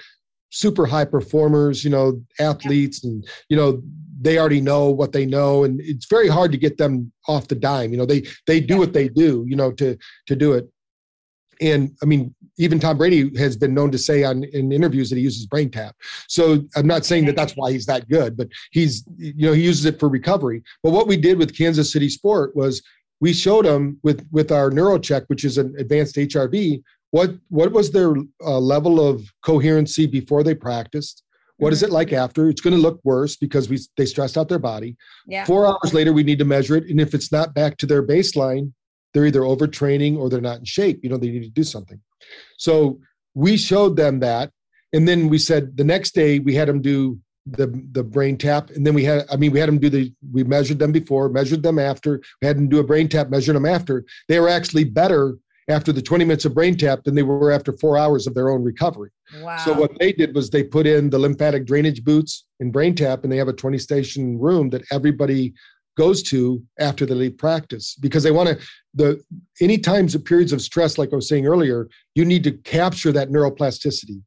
super high performers, you know, athletes, and you know, they already know what they know. And it's very hard to get them off the dime. You know they they do what they do you know to to do it. And i mean even tom brady has been known to say on in interviews that he uses brain tap. So i'm not saying that that's why he's that good but he's you know he uses it for recovery. But what we did with kansas city sport was we showed them with with our neurocheck which is an advanced hrv what what was their uh, level of coherency before they practiced what is it like after? It's going to look worse because we they stressed out their body. Yeah. Four hours later, we need to measure it, and if it's not back to their baseline, they're either overtraining or they're not in shape. You know, they need to do something. So we showed them that, and then we said the next day we had them do the the brain tap, and then we had I mean we had them do the we measured them before, measured them after, we had them do a brain tap, measured them after. They were actually better after the 20 minutes of brain tap than they were after four hours of their own recovery. Wow. So what they did was they put in the lymphatic drainage boots in brain tap and they have a 20 station room that everybody goes to after they leave practice because they want to the any times of periods of stress like i was saying earlier you need to capture that neuroplasticity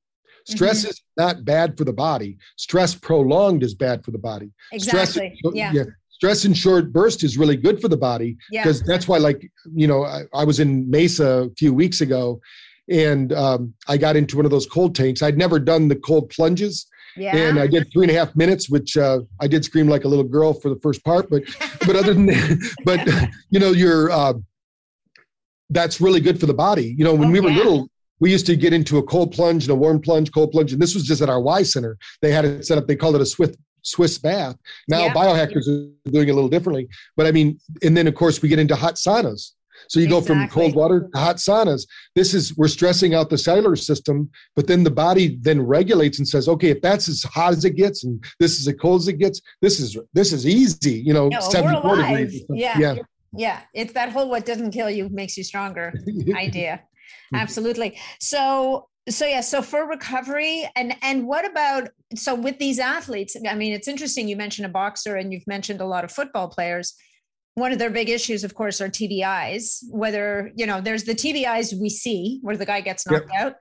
stress mm-hmm. is not bad for the body stress prolonged is bad for the body exactly stress, yeah. yeah stress in short burst is really good for the body because yeah. that's why like you know I, I, was in mesa a few weeks ago and um, i got into one of those cold tanks i'd never done the cold plunges yeah. and i did three and a half minutes which uh, i did scream like a little girl for the first part but (laughs) but other than that but (laughs) you know you're uh, that's really good for the body you know when oh, we were yeah. little we used to get into a cold plunge and a warm plunge, cold plunge, and this was just at our Y Center. They had it set up. They called it a Swift Swiss bath. Now yeah. biohackers are doing it a little differently. But I mean, and then of course we get into hot saunas. So you exactly. go from cold water to hot saunas. This is we're stressing out the cellular system, but then the body then regulates and says, okay, if that's as hot as it gets and this is as cold as it gets, this is this is easy. You know, no, 74 degrees. Yeah. yeah. Yeah. It's that whole what doesn't kill you makes you stronger (laughs) idea. Hmm. Absolutely. So so yeah so for recovery and and what about so with these athletes i mean it's interesting you mentioned a boxer and you've mentioned a lot of football players one of their big issues of course are tbis whether you know there's the tbis we see where the guy gets knocked yep. out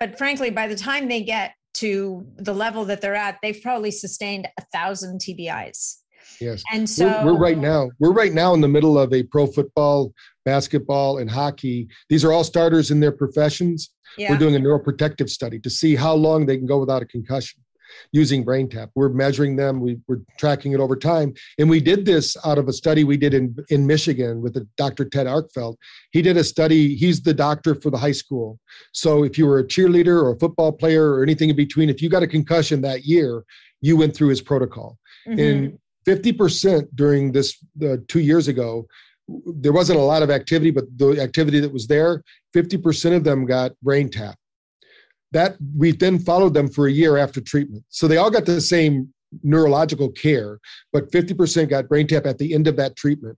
but frankly by the time they get to the level that they're at they've probably sustained a thousand tbis yes and so we're, we're right now we're right now in the middle of a pro football basketball and hockey these are all starters in their professions yeah. We're doing a neuroprotective study to see how long they can go without a concussion using brain tap. We're measuring them, we, are tracking it over time. And we did this out of a study we did in, in Michigan with the Dr. Ted Arkfeld. He did a study, he's the doctor for the high school. So if you were a cheerleader or a football player or anything in between, if you got a concussion that year, you went through his protocol. Mm-hmm. And 50% during this uh, two years ago there wasn't a lot of activity, but the activity that was there, 50% of them got brain tap. That we then followed them for a year after treatment. So they all got the same neurological care, but 50% got brain tap at the end of that treatment.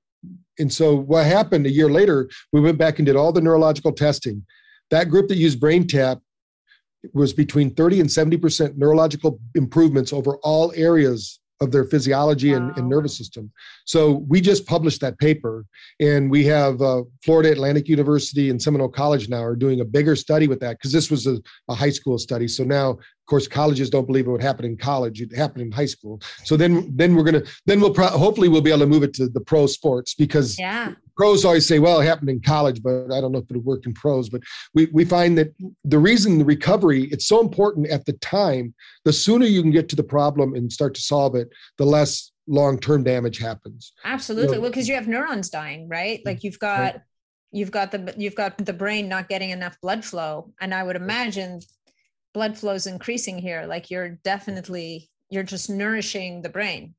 and so what happened a year later, we went back and did all the neurological testing. That group that used brain tap was between 30 and 70% neurological improvements over all areas of their physiology and, wow. and, nervous system. So we just published that paper, and we have uh, Florida Atlantic University and Seminole College now are doing a bigger study with that because this was a, a, high school study. So now, course, colleges don't believe it would happen in college; it happened in high school. So then, then we're gonna, then we'll pro- hopefully we'll be able to move it to the pro sports because yeah pros always say, well, it happened in college, but I don't know if it would work in pros. But we, we find that the reason the recovery, it's so important at the time, the sooner you can get to the problem and start to solve it, the less long-term damage happens. Absolutely. You know, well, because you have neurons dying, right? Mm-hmm. Like you've got right. you've got the you've got the brain not getting enough blood flow. And I would imagine blood flow is increasing here. Like you're definitely you're just nourishing the brain.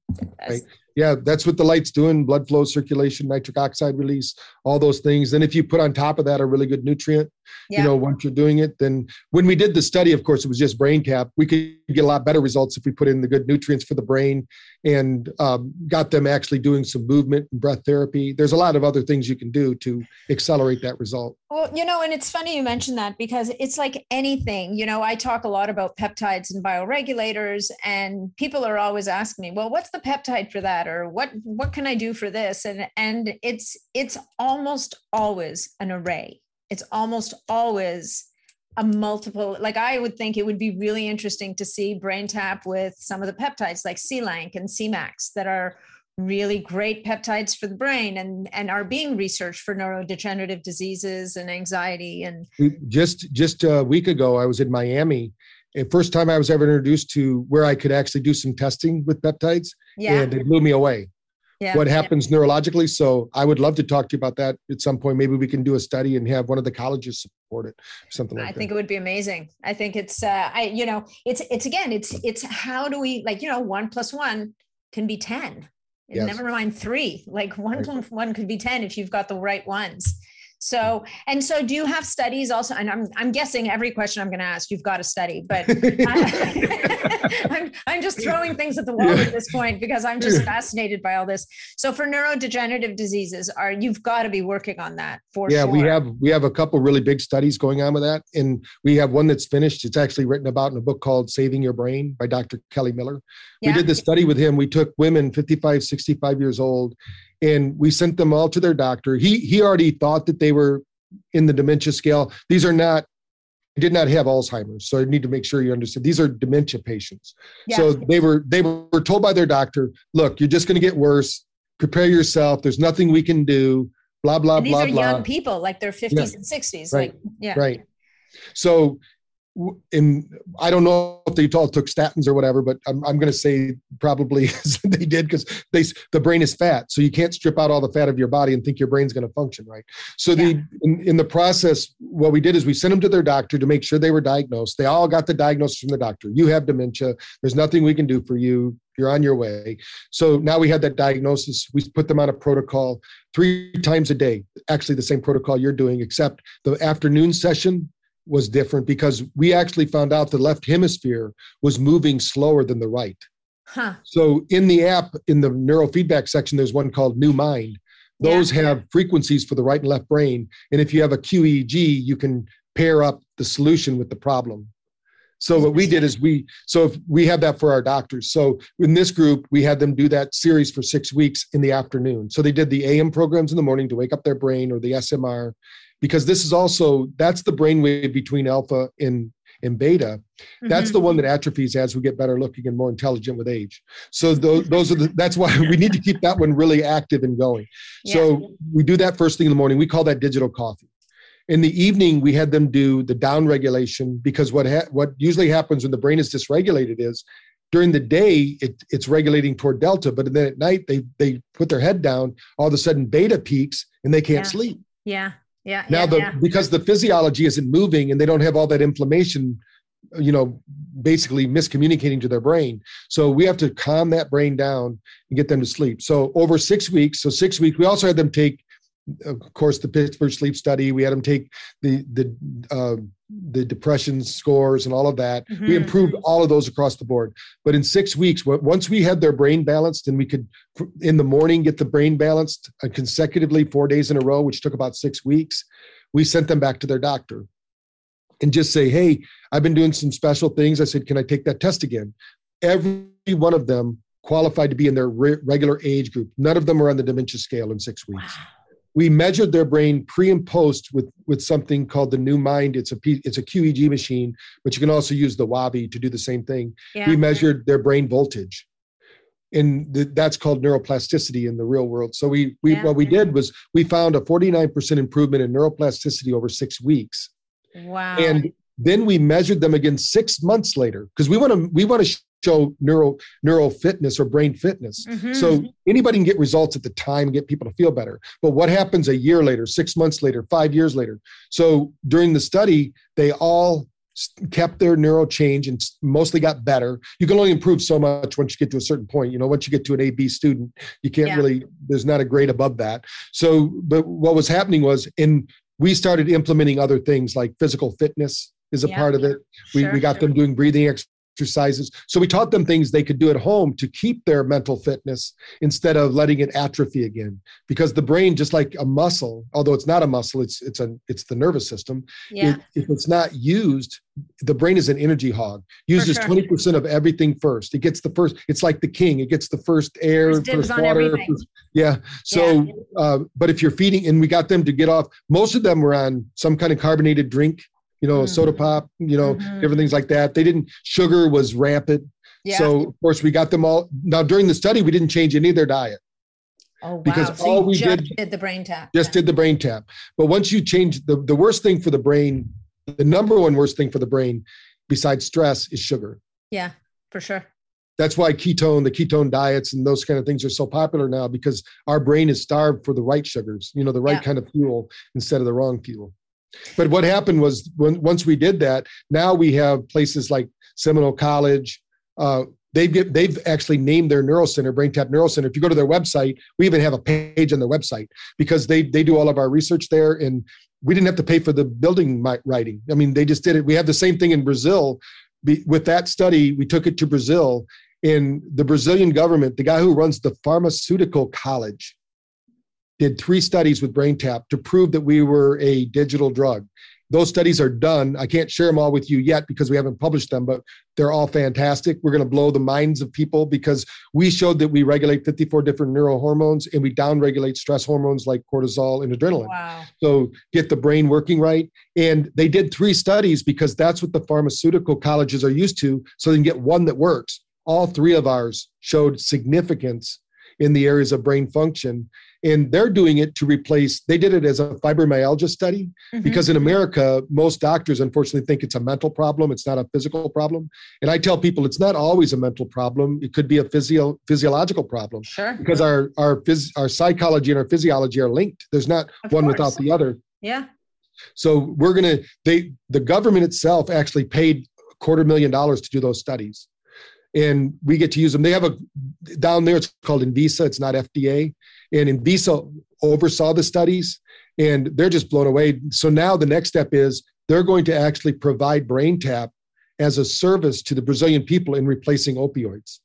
Right yeah, that's what the light's doing blood flow, circulation, nitric oxide release, all those things. Then, if you put on top of that a really good nutrient, yeah. you know, once you're doing it, then when we did the study, of course, it was just brain tap. We could get a lot better results if we put in the good nutrients for the brain and um, got them actually doing some movement and breath therapy. There's a lot of other things you can do to accelerate that result. Well, you know, and it's funny you mentioned that because it's like anything, you know, I talk a lot about peptides and bioregulators, and people are always asking me, well, what's the peptide for that? Or what what can I do for this? And and it's it's almost always an array. It's almost always a multiple like i would think it would be really interesting to see BrainTap with some of the peptides like Selank and Semax that are really great peptides for the brain and and are being researched for neurodegenerative diseases and anxiety and just just a week ago i was in miami first time i was ever introduced to where i could actually do some testing with peptides yeah. and it blew me away yeah, what happens yeah. neurologically. So I would love to talk to you about that at some point. Maybe we can do a study and have one of the colleges support it, something like I that. I think it would be amazing. I think it's, uh, I, you know, it's, it's again, it's, it's how do we like, you know, one plus one can be 10. Yes. Never mind three, like one right. plus one could be 10 if you've got the right ones. So, and so do you have studies also? And I'm, I'm guessing every question I'm going to ask, you've got a study, but uh, (laughs) I'm, I'm just throwing things at the wall at this point because I'm just fascinated by all this. So for neurodegenerative diseases are, you've got to be working on that for yeah, sure. we have, we have a couple really big studies going on with that. And we have one that's finished. It's actually written about in a book called Saving Your Brain by Dr. Kelly Miller. Yeah. We did this study with him. We took women 55, 65 years old and we sent them all to their doctor. He he already thought that they were in the dementia scale. These are not did not have Alzheimer's, so I need to make sure you understand. These are dementia patients. Yeah. So they were they were told by their doctor, "Look, you're just going to get worse. Prepare yourself. There's nothing we can do." Blah blah and these blah are blah. young people, like they're 50s yeah. and 60s. Right. Like yeah. Right. So in I don't know if they all took statins or whatever, but I'm, I'm going to say probably (laughs) they did because they the brain is fat, so you can't strip out all the fat of your body and think your brain's going to function right. So yeah. the in, in, the process, what we did is we sent them to their doctor to make sure they were diagnosed. They all got the diagnosis from the doctor. You have dementia. There's nothing we can do for you. You're on your way. So now we had that diagnosis. We put them on a protocol three times a day. Actually, the same protocol you're doing, except the afternoon session was different because we actually found out the left hemisphere was moving slower than the right. Huh. So in the app, in the neurofeedback section, there's one called New Mind. Those yeah. have frequencies for the right and left brain. And if you have a QEEG, you can pair up the solution with the problem. So what we did is we so if we have that for our doctors. So in this group, we had them do that series for six weeks in the afternoon. So they did the AM programs in the morning to wake up their brain or the SMR, because this is also that's the brainwave between alpha and and beta. That's mm-hmm. the one that atrophies as we get better looking and more intelligent with age. So those, (laughs) those are the that's why we need to keep that one really active and going. Yeah. so we do that first thing in the morning. We call that digital coffee. In the evening we had them do the down regulation because what ha- what usually happens when the brain is dysregulated is during the day it, it's regulating toward delta but then at night they they put their head down all of a sudden beta peaks and they can't yeah. sleep. Yeah yeah. Now yeah, the yeah. because the physiology isn't moving and they don't have all that inflammation, you know, basically miscommunicating to their brain. So we have to calm that brain down and get them to sleep. So over six weeks, so six weeks, we also had them take of course, the Pittsburgh Sleep Study. We had them take the the uh, the depression scores and all of that. Mm-hmm. We improved all of those across the board. But in six weeks, once we had their brain balanced, and we could in the morning get the brain balanced uh, consecutively four days in a row, which took about six weeks, we sent them back to their doctor and just say, "Hey, I've been doing some special things." I said, "Can I take that test again?" Every one of them qualified to be in their re- regular age group. None of them were on the dementia scale in six weeks. Wow we measured their brain pre and post with with something called the NuMind it's a P, it's a QEEG machine but you can also use the WAVi to do the same thing. Yeah. we measured their brain voltage. And the, that's called neuroplasticity in the real world. So we we yeah. what we did was we found a 49% improvement in neuroplasticity over six weeks. Wow. And then we measured them again six months later because we want to we want to show neural neural fitness or brain fitness. Mm-hmm. So anybody can get results at the time and get people to feel better. But what happens a year later, six months later, five years later? So during the study, they all kept their neural change and mostly got better. You can only improve so much once you get to a certain point. You know, once you get to an AB student, you can't yeah. really, there's not a grade above that. So, but what was happening was in, we started implementing other things like physical fitness is a yeah. part of it. We, sure, we got them doing breathing ex- exercises. So we taught them things they could do at home to keep their mental fitness instead of letting it atrophy again. Because the brain, just like a muscle, although it's not a muscle, it's it's a it's the nervous system. Yeah. It, if it's not used, the brain is an energy hog. Uses twenty percent of everything first. It gets the first. It's like the king. It gets the first air, first, first water. First, yeah. So, yeah. Uh, but if you're feeding, and we got them to get off. Most of them were on some kind of carbonated drink you know, mm-hmm. soda pop, you know, mm-hmm. different things like that. They didn't, sugar was rampant. Yeah. So, of course, we got them all. Now, during the study, we didn't change any of their diet. Oh, wow. Because so all we did, did, the brain tap. Just yeah. did the brain tap. But once you change the, the worst thing for the brain, the number one worst thing for the brain besides stress is sugar. Yeah, for sure. That's why ketone, the ketone diets and those kind of things are so popular now because our brain is starved for the right sugars, you know, the right yeah. kind of fuel instead of the wrong fuel. But what happened was when once we did that, now we have places like Seminole College. Uh, they've get, they've actually named their neuro center BrainTap Neuro Center. If you go to their website, we even have a page on their website because they they do all of our research there, and we didn't have to pay for the building writing. I mean, they just did it. We have the same thing in Brazil. with that study, we took it to Brazil. and the Brazilian government, the guy who runs the pharmaceutical college did three studies with BrainTap to prove that we were a digital drug. Those studies are done. I can't share them all with you yet because we haven't published them, but they're all fantastic. We're going to blow the minds of people because we showed that we regulate 54 different neurohormones and we downregulate stress hormones like cortisol and adrenaline. Wow. So get the brain working right. And they did three studies because that's what the pharmaceutical colleges are used to. So they can get one that works. All three of ours showed significance in the areas of brain function and they're doing it to replace they did it as a fibromyalgia study mm-hmm. because in america most doctors unfortunately think it's a mental problem it's not a physical problem. And i tell people it's not always a mental problem it could be a physio- physiological problem. Sure. Because our our phys- our psychology and our physiology are linked there's not of one course. without the other. Yeah. So we're going to they the government itself actually paid a quarter million dollars to do those studies and we get to use them. They have a down there. It's called Anvisa. It's not FDA, and Anvisa oversaw the studies, and they're just blown away. So now the next step is they're going to actually provide BrainTap as a service to the Brazilian people in replacing opioids.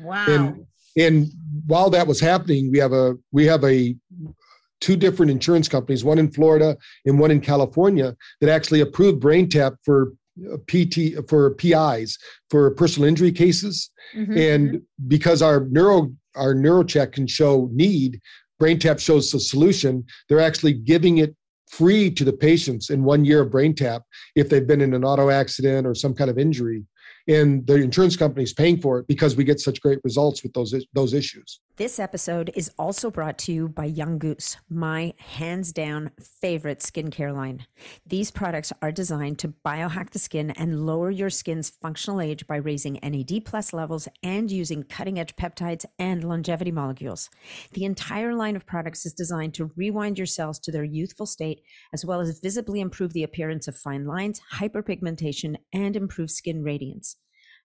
Wow. And and while that was happening, we have a we have a two different insurance companies, one in Florida and one in California, that actually approved BrainTap for PT for PIs for personal injury cases, mm-hmm. and because our neuro our neuro check can show need, brain tap shows the solution. They're actually giving it free to the patients in one year of brain tap if they've been in an auto accident or some kind of injury and the insurance company is paying for it because we get such great results with those those issues. This episode is also brought to you by Young Goose, my hands down favorite skincare line. These products are designed to biohack the skin and lower your skin's functional age by raising NAD plus levels and using cutting edge peptides and longevity molecules. The entire line of products is designed to rewind your cells to their youthful state, as well as visibly improve the appearance of fine lines, hyperpigmentation, and improve skin radiance.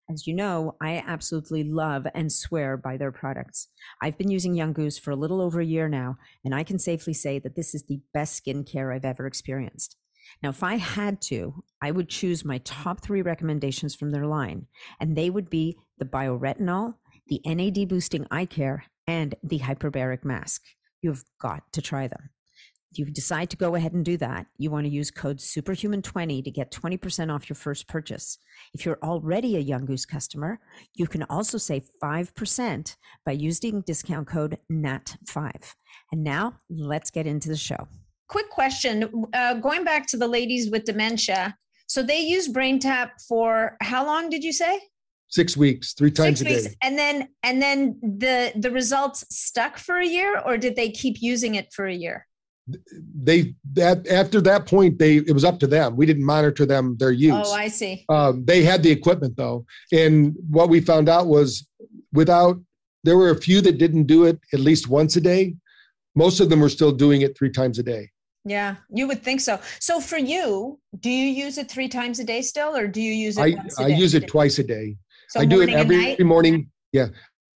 As you know, I absolutely love and swear by their products. I've been using Young Goose for a little over a year now, and I can safely say that this is the best skincare I've ever experienced. Now, if I had to, I would choose my top three recommendations from their line, and they would be the bioretinol, the NAD boosting eye care, and the hyperbaric mask. You've got to try them. If you decide to go ahead and do that, you want to use code SUPERHUMAN20 to get 20% off your first purchase. If you're already a Young Goose customer, you can also save 5% by using discount code NAT5. And now let's get into the show. Quick question uh, going back to the ladies with dementia. So they use BrainTap for how long did you say? Six weeks, three times Six a weeks. day. And then and then the the results stuck for a year or did they keep using it for a year? They that after that point they it was up to them. We didn't monitor them their use. Oh i see. Um, they had the equipment though. And what we found out was without there were a few that didn't do it at least once a day. Most of them were still doing it three times a day. Yeah you would think so. So for you do you use it three times a day still or do you use it I, I use it twice a day. So i do it every morning. Yeah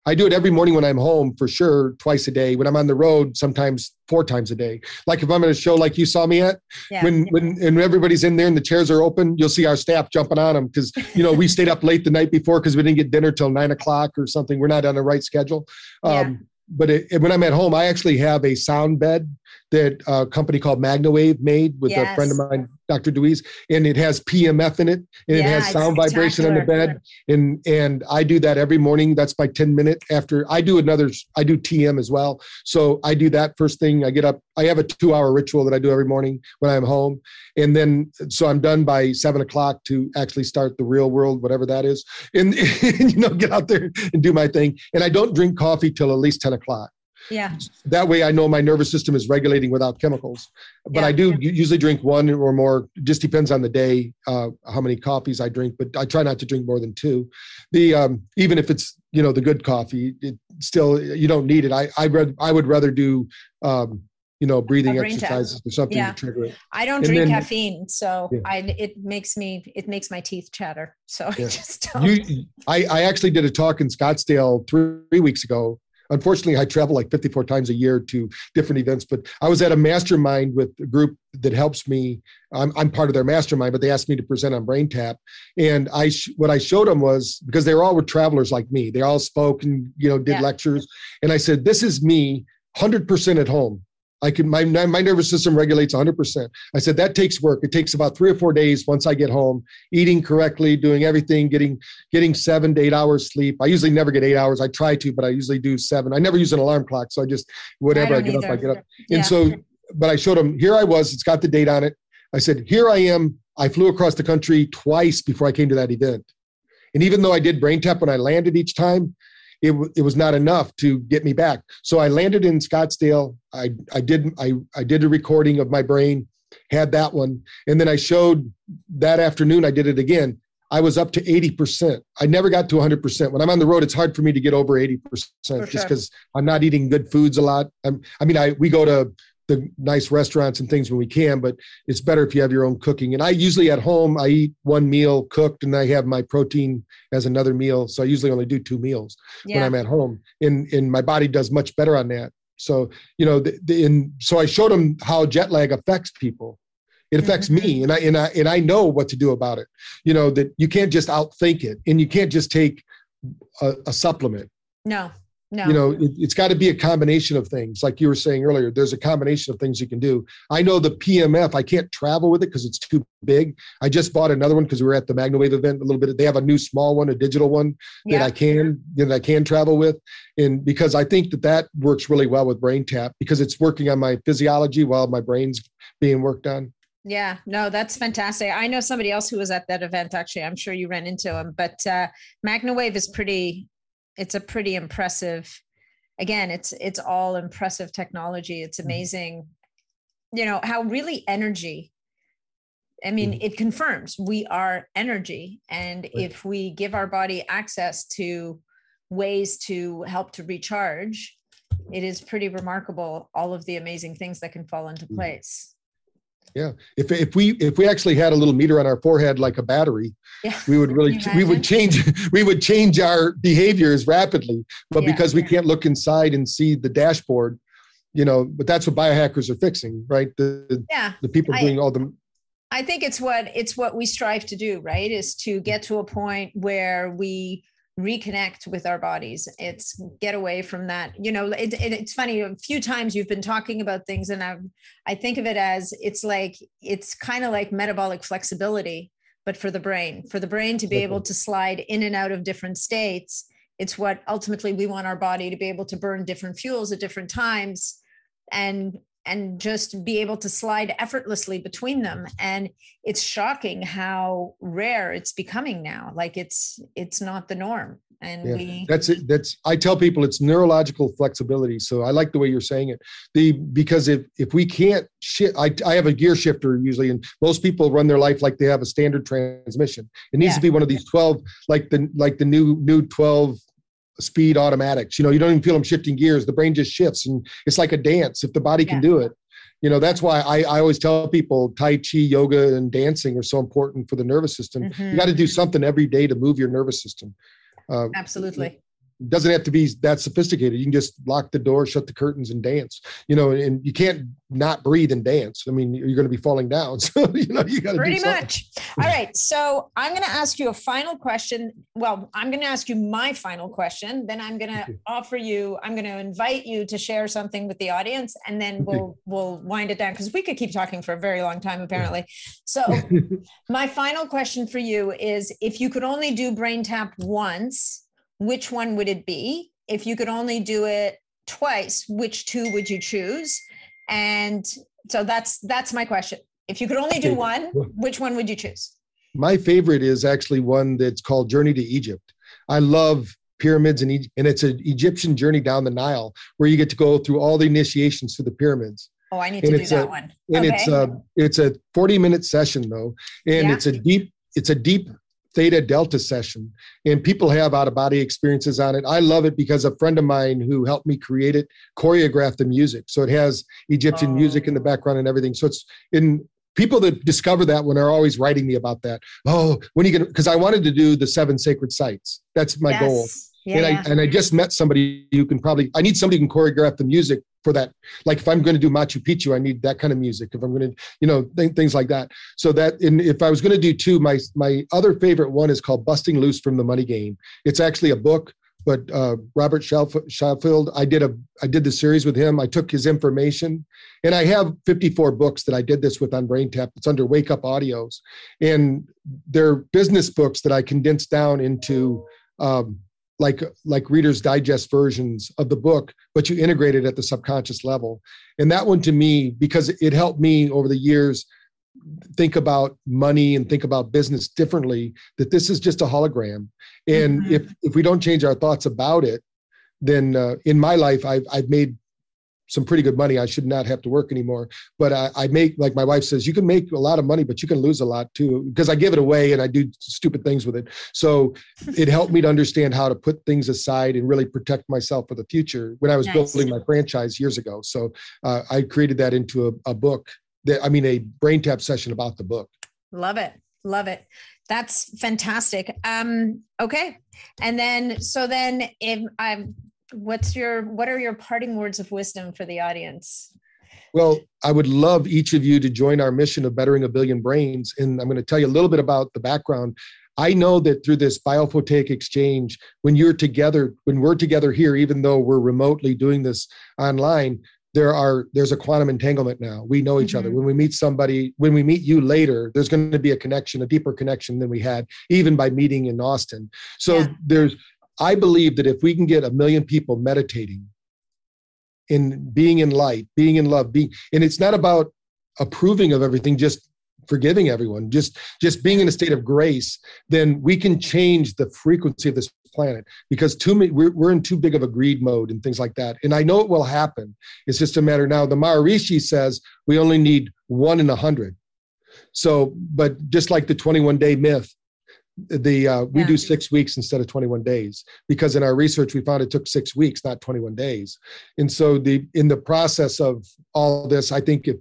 I do it every morning when I'm home for sure, twice a day. When I'm on the road, sometimes four times a day. Like if I'm at a show like you saw me at, yeah. when when and everybody's in there and the chairs are open, you'll see our staff jumping on them because you know we (laughs) stayed up late the night before because we didn't get dinner till nine o'clock or something. We're not on the right schedule. Yeah. Um, but it, when I'm at home, I actually have a sound bed that a company called MagnaWave made with yes. a friend of mine, Dr. Deweese, and it has PEMF in it, and yeah, it has sound vibration on the bed, and and I do that every morning. That's my 10 minute after I do another. I do TM as well, so I do that first thing. I get up. I have a two hour ritual that I do every morning when I'm home, and then so I'm done by seven o'clock to actually start the real world, whatever that is, and, (laughs) and you know get out there and do my thing. And I don't drink coffee till at least 10 o'clock. Yeah. That way I know my nervous system is regulating without chemicals. But yeah. I do yeah. usually drink one or more. Just depends on the day, uh, how many coffees I drink, but I try not to drink more than two. The um, even if it's you know the good coffee, it still you don't need it. I I read I would rather do um, you know breathing exercises or something yeah. to trigger it. I don't and drink then, caffeine, so yeah. I it makes me it makes my teeth chatter. So yeah. I just don't. You, I I actually did a talk in Scottsdale three weeks ago Unfortunately, I travel like 54 times a year to different events, but I was at a mastermind with a group that helps me. I'm, I'm part of their mastermind, but they asked me to present on BrainTap. And I, sh- what I showed them was because they were all were travelers like me. They all spoke and, you know, did yeah. lectures. And I said, this is me 100% at home. I can my my nervous system regulates 100%. I said that takes work. It takes about 3 or 4 days once I get home, eating correctly, doing everything, getting getting 7 to 8 hours sleep. I usually never get 8 hours. I try to, but I usually do 7. I never use an alarm clock, so I just whatever I, I get either. up, I get up. Yeah. And so but I showed him here I was, it's got the date on it. I said, "Here I am. I flew across the country twice before I came to that event." And even though I did brain tap when I landed each time, it, it was not enough to get me back. So I landed in Scottsdale. I, I did I, I did a recording of my brain, had that one, and then I showed that afternoon. I did it again. I was up to 80%. I never got to 100%. When I'm on the road, it's hard for me to get over 80% sure. just because I'm not eating good foods a lot. I'm, I mean, I we go to the nice restaurants and things when we can, but it's better if you have your own cooking. And I usually at home, I eat one meal cooked and I have my protein as another meal. So I usually only do two meals yeah. when I'm at home and, and my body does much better on that. So, you know, the, the, in, so I showed them how jet lag affects people. It affects mm-hmm. me and I, and I, and I know what to do about it. You know, that you can't just outthink it and you can't just take a, a supplement. No, no. You know, it, has got to be a combination of things. Like you were saying earlier, there's a combination of things you can do. I know the PEMF, I can't travel with it because it's too big. I just bought another one because we were at the MagnaWave event a little bit. They have a new small one, a digital one yeah. that I can that I can travel with, and because I think that that works really well with BrainTap because it's working on my physiology while my brain's being worked on. Yeah, no, that's fantastic. I know somebody else who was at that event. Actually, I'm sure you ran into him. But uh, MagnaWave is pretty it's a pretty impressive again it's it's all impressive technology it's mm-hmm. amazing you know how really energy i mean mm-hmm. it confirms we are energy and right. if we give our body access to ways to help to recharge it is pretty remarkable all of the amazing things that can fall into mm-hmm. place Yeah. If, if we if we actually had a little meter on our forehead like a battery, yeah. we would really (laughs) we would change (laughs) we would change our behaviors rapidly. But yeah, because we yeah. can't look inside and see the dashboard, you know, but that's what biohackers are fixing, right? The yeah. the people I, doing all the I think it's what it's what we strive to do, right? Is to get to a point where we reconnect with our bodies. It's get away from that you know it, it, it's funny a few times you've been talking about things and i i think of it as it's like it's kind of like metabolic flexibility but for the brain for the brain to be able to slide in and out of different states it's what ultimately we want our body to be able to burn different fuels at different times. And and just be able to slide effortlessly between them. And it's shocking how rare it's becoming now. Like it's it's not the norm. And yeah, we that's it. That's i tell people it's neurological flexibility. So i like the way you're saying it. The because if if we can't shift I, I have a gear shifter usually and most people run their life like they have a standard transmission. It needs yeah. to be one of these 12 like the like the new new 12 speed automatics. You know, you don't even feel them shifting gears. The brain just shifts and it's like a dance. If the body can do it, you know, that's why I, I always tell people Tai Chi, yoga, and dancing are so important for the nervous system. Mm-hmm. You got to do something every day to move your nervous system. Uh, Absolutely doesn't have to be that sophisticated. You can just lock the door, shut the curtains, and dance. You know, and you can't not breathe and dance. I mean, you're going to be falling down. (laughs) So you know, you got to pretty much. All right. So I'm going to ask you a final question. Well, I'm going to ask you my final question. Then I'm going to offer you. I'm going to invite you to share something with the audience, and then we'll we'll wind it down because we could keep talking for a very long time, apparently. So (laughs) my final question for you is: If you could only do brain tap once which one would it be? If you could only do it twice, which two would you choose? And so that's that's my question. If you could only do one, which one would you choose? My favorite is actually one that's called Journey to Egypt. I love pyramids and and it's an Egyptian journey down the Nile where you get to go through all the initiations to the pyramids. Oh, I need and to do that a, one. And okay. it's a it's a 40 minute session though, and yeah. it's a deep it's a deep theta delta session and people have out of body experiences on it. I love it because a friend of mine who helped me create it choreographed the music. So it has egyptian oh. music in the oh. background and everything. So it's in people that discover that one are always writing me about that. Oh when are you gonna because i wanted to do the seven sacred sites. That's my yes. goal yeah, and I and I just met somebody who can probably I need somebody who can choreograph the music for that. Like if I'm going to do Machu Picchu, I need that kind of music. If I'm going to, you know, th- things like that. So that, if I was going to do two, my my other favorite one is called Busting Loose from the Money Game. It's actually a book, but uh, Robert Scheinfeld, I did a I did the series with him. I took his information, and I have 54 books that I did this with on BrainTap. It's under Wake Up Audios, and they're business books that I condensed down into. Um, like like readers digest versions of the book but you integrate it at the subconscious level and that one to me because it helped me over the years think about money and think about business differently that this is just a hologram and mm-hmm. if if we don't change our thoughts about it then uh, in my life I've, I've made some pretty good money. I should not have to work anymore. But I, I, make, like my wife says, you can make a lot of money, but you can lose a lot too, because I give it away and I do stupid things with it. So (laughs) it helped me to understand how to put things aside and really protect myself for the future when I was nice. building my franchise years ago. So uh, I created that into a, a book that, I mean, a brain tap session about the book. Love it. Love it. That's fantastic. Um, okay. And then, so then if I'm, what's your what are your parting words of wisdom for the audience? Well i would love each of you to join our mission of bettering a billion brains. And i'm going to tell you a little bit about the background. I know that through this biophotic exchange when you're together when we're together here even though we're remotely doing this online there are there's a quantum entanglement now. We know each mm-hmm. other when we meet somebody when we meet you later there's going to be a connection a deeper connection than we had even by meeting in austin. So yeah. there's I believe that if we can get a million people meditating in being in light, being in love, being, and it's not about approving of everything, just forgiving everyone, just just being in a state of grace, then we can change the frequency of this planet because too many we're, we're in too big of a greed mode and things like that. And I know it will happen. It's just a matter now. The Maharishi says we only need one in a hundred. So, but just like the 21 day myth, the uh, we yeah. do six weeks instead of 21 days because in our research we found it took six weeks not 21 days and so the in the process of all this i think if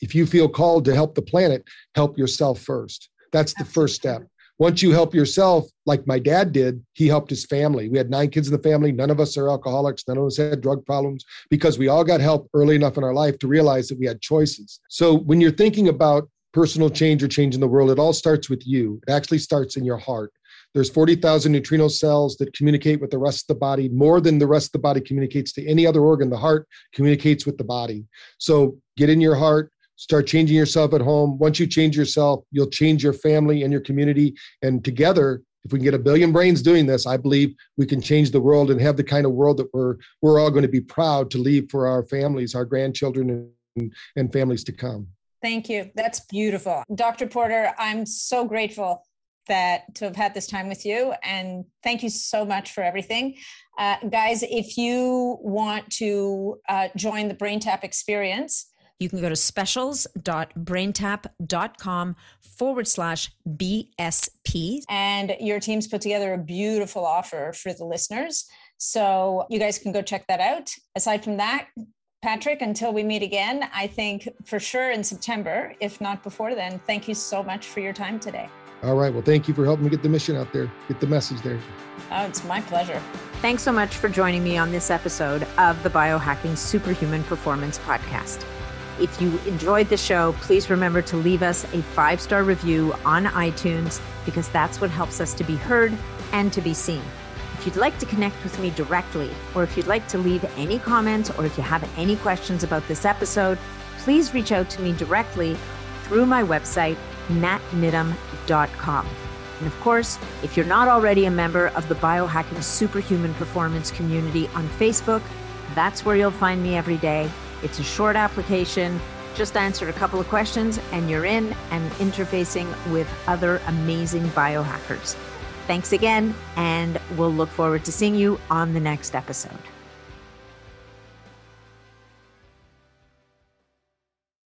if you feel called to help the planet, help yourself first. That's the first step. Once you help yourself, like my dad did, he helped his family. We had nine kids in the family. None of us are alcoholics. None of us had drug problems because we all got help early enough in our life to realize that we had choices. So when you're thinking about personal change or change in the world, it all starts with you. It actually starts in your heart. There's 40,000 neutrino cells that communicate with the rest of the body more than the rest of the body communicates to any other organ. The heart communicates with the body. So get in your heart, start changing yourself at home. Once you change yourself, you'll change your family and your community. And together, if we can get a billion brains doing this, I believe we can change the world and have the kind of world that we're we're all going to be proud to leave for our families, our grandchildren, and, and families to come. Thank you. That's beautiful. Dr. Porter, I'm so grateful that to have had this time with you and thank you so much for everything uh, guys if you want to uh, join the braintap experience you can go to specials.braintap.com forward slash BSP. And your team's put together a beautiful offer for the listeners. So you guys can go check that out. Aside from that, Patrick, until we meet again, I think for sure in September, if not before then, thank you so much for your time today. All right. Well, thank you for helping me get the mission out there, get the message there. Oh, it's my pleasure. Thanks so much for joining me on this episode of the Biohacking Superhuman Performance Podcast. If you enjoyed the show, please remember to leave us a five star review on iTunes because that's what helps us to be heard and to be seen. You'd like to connect with me directly, or if you'd like to leave any comments, or if you have any questions about this episode, please reach out to me directly through my website, natniddam.com. And of course, if you're not already a member of the Biohacking Superhuman Performance community on Facebook, that's where you'll find me every day. It's a short application, just answer a couple of questions, and you're in and interfacing with other amazing biohackers. Thanks again, and we'll look forward to seeing you on the next episode.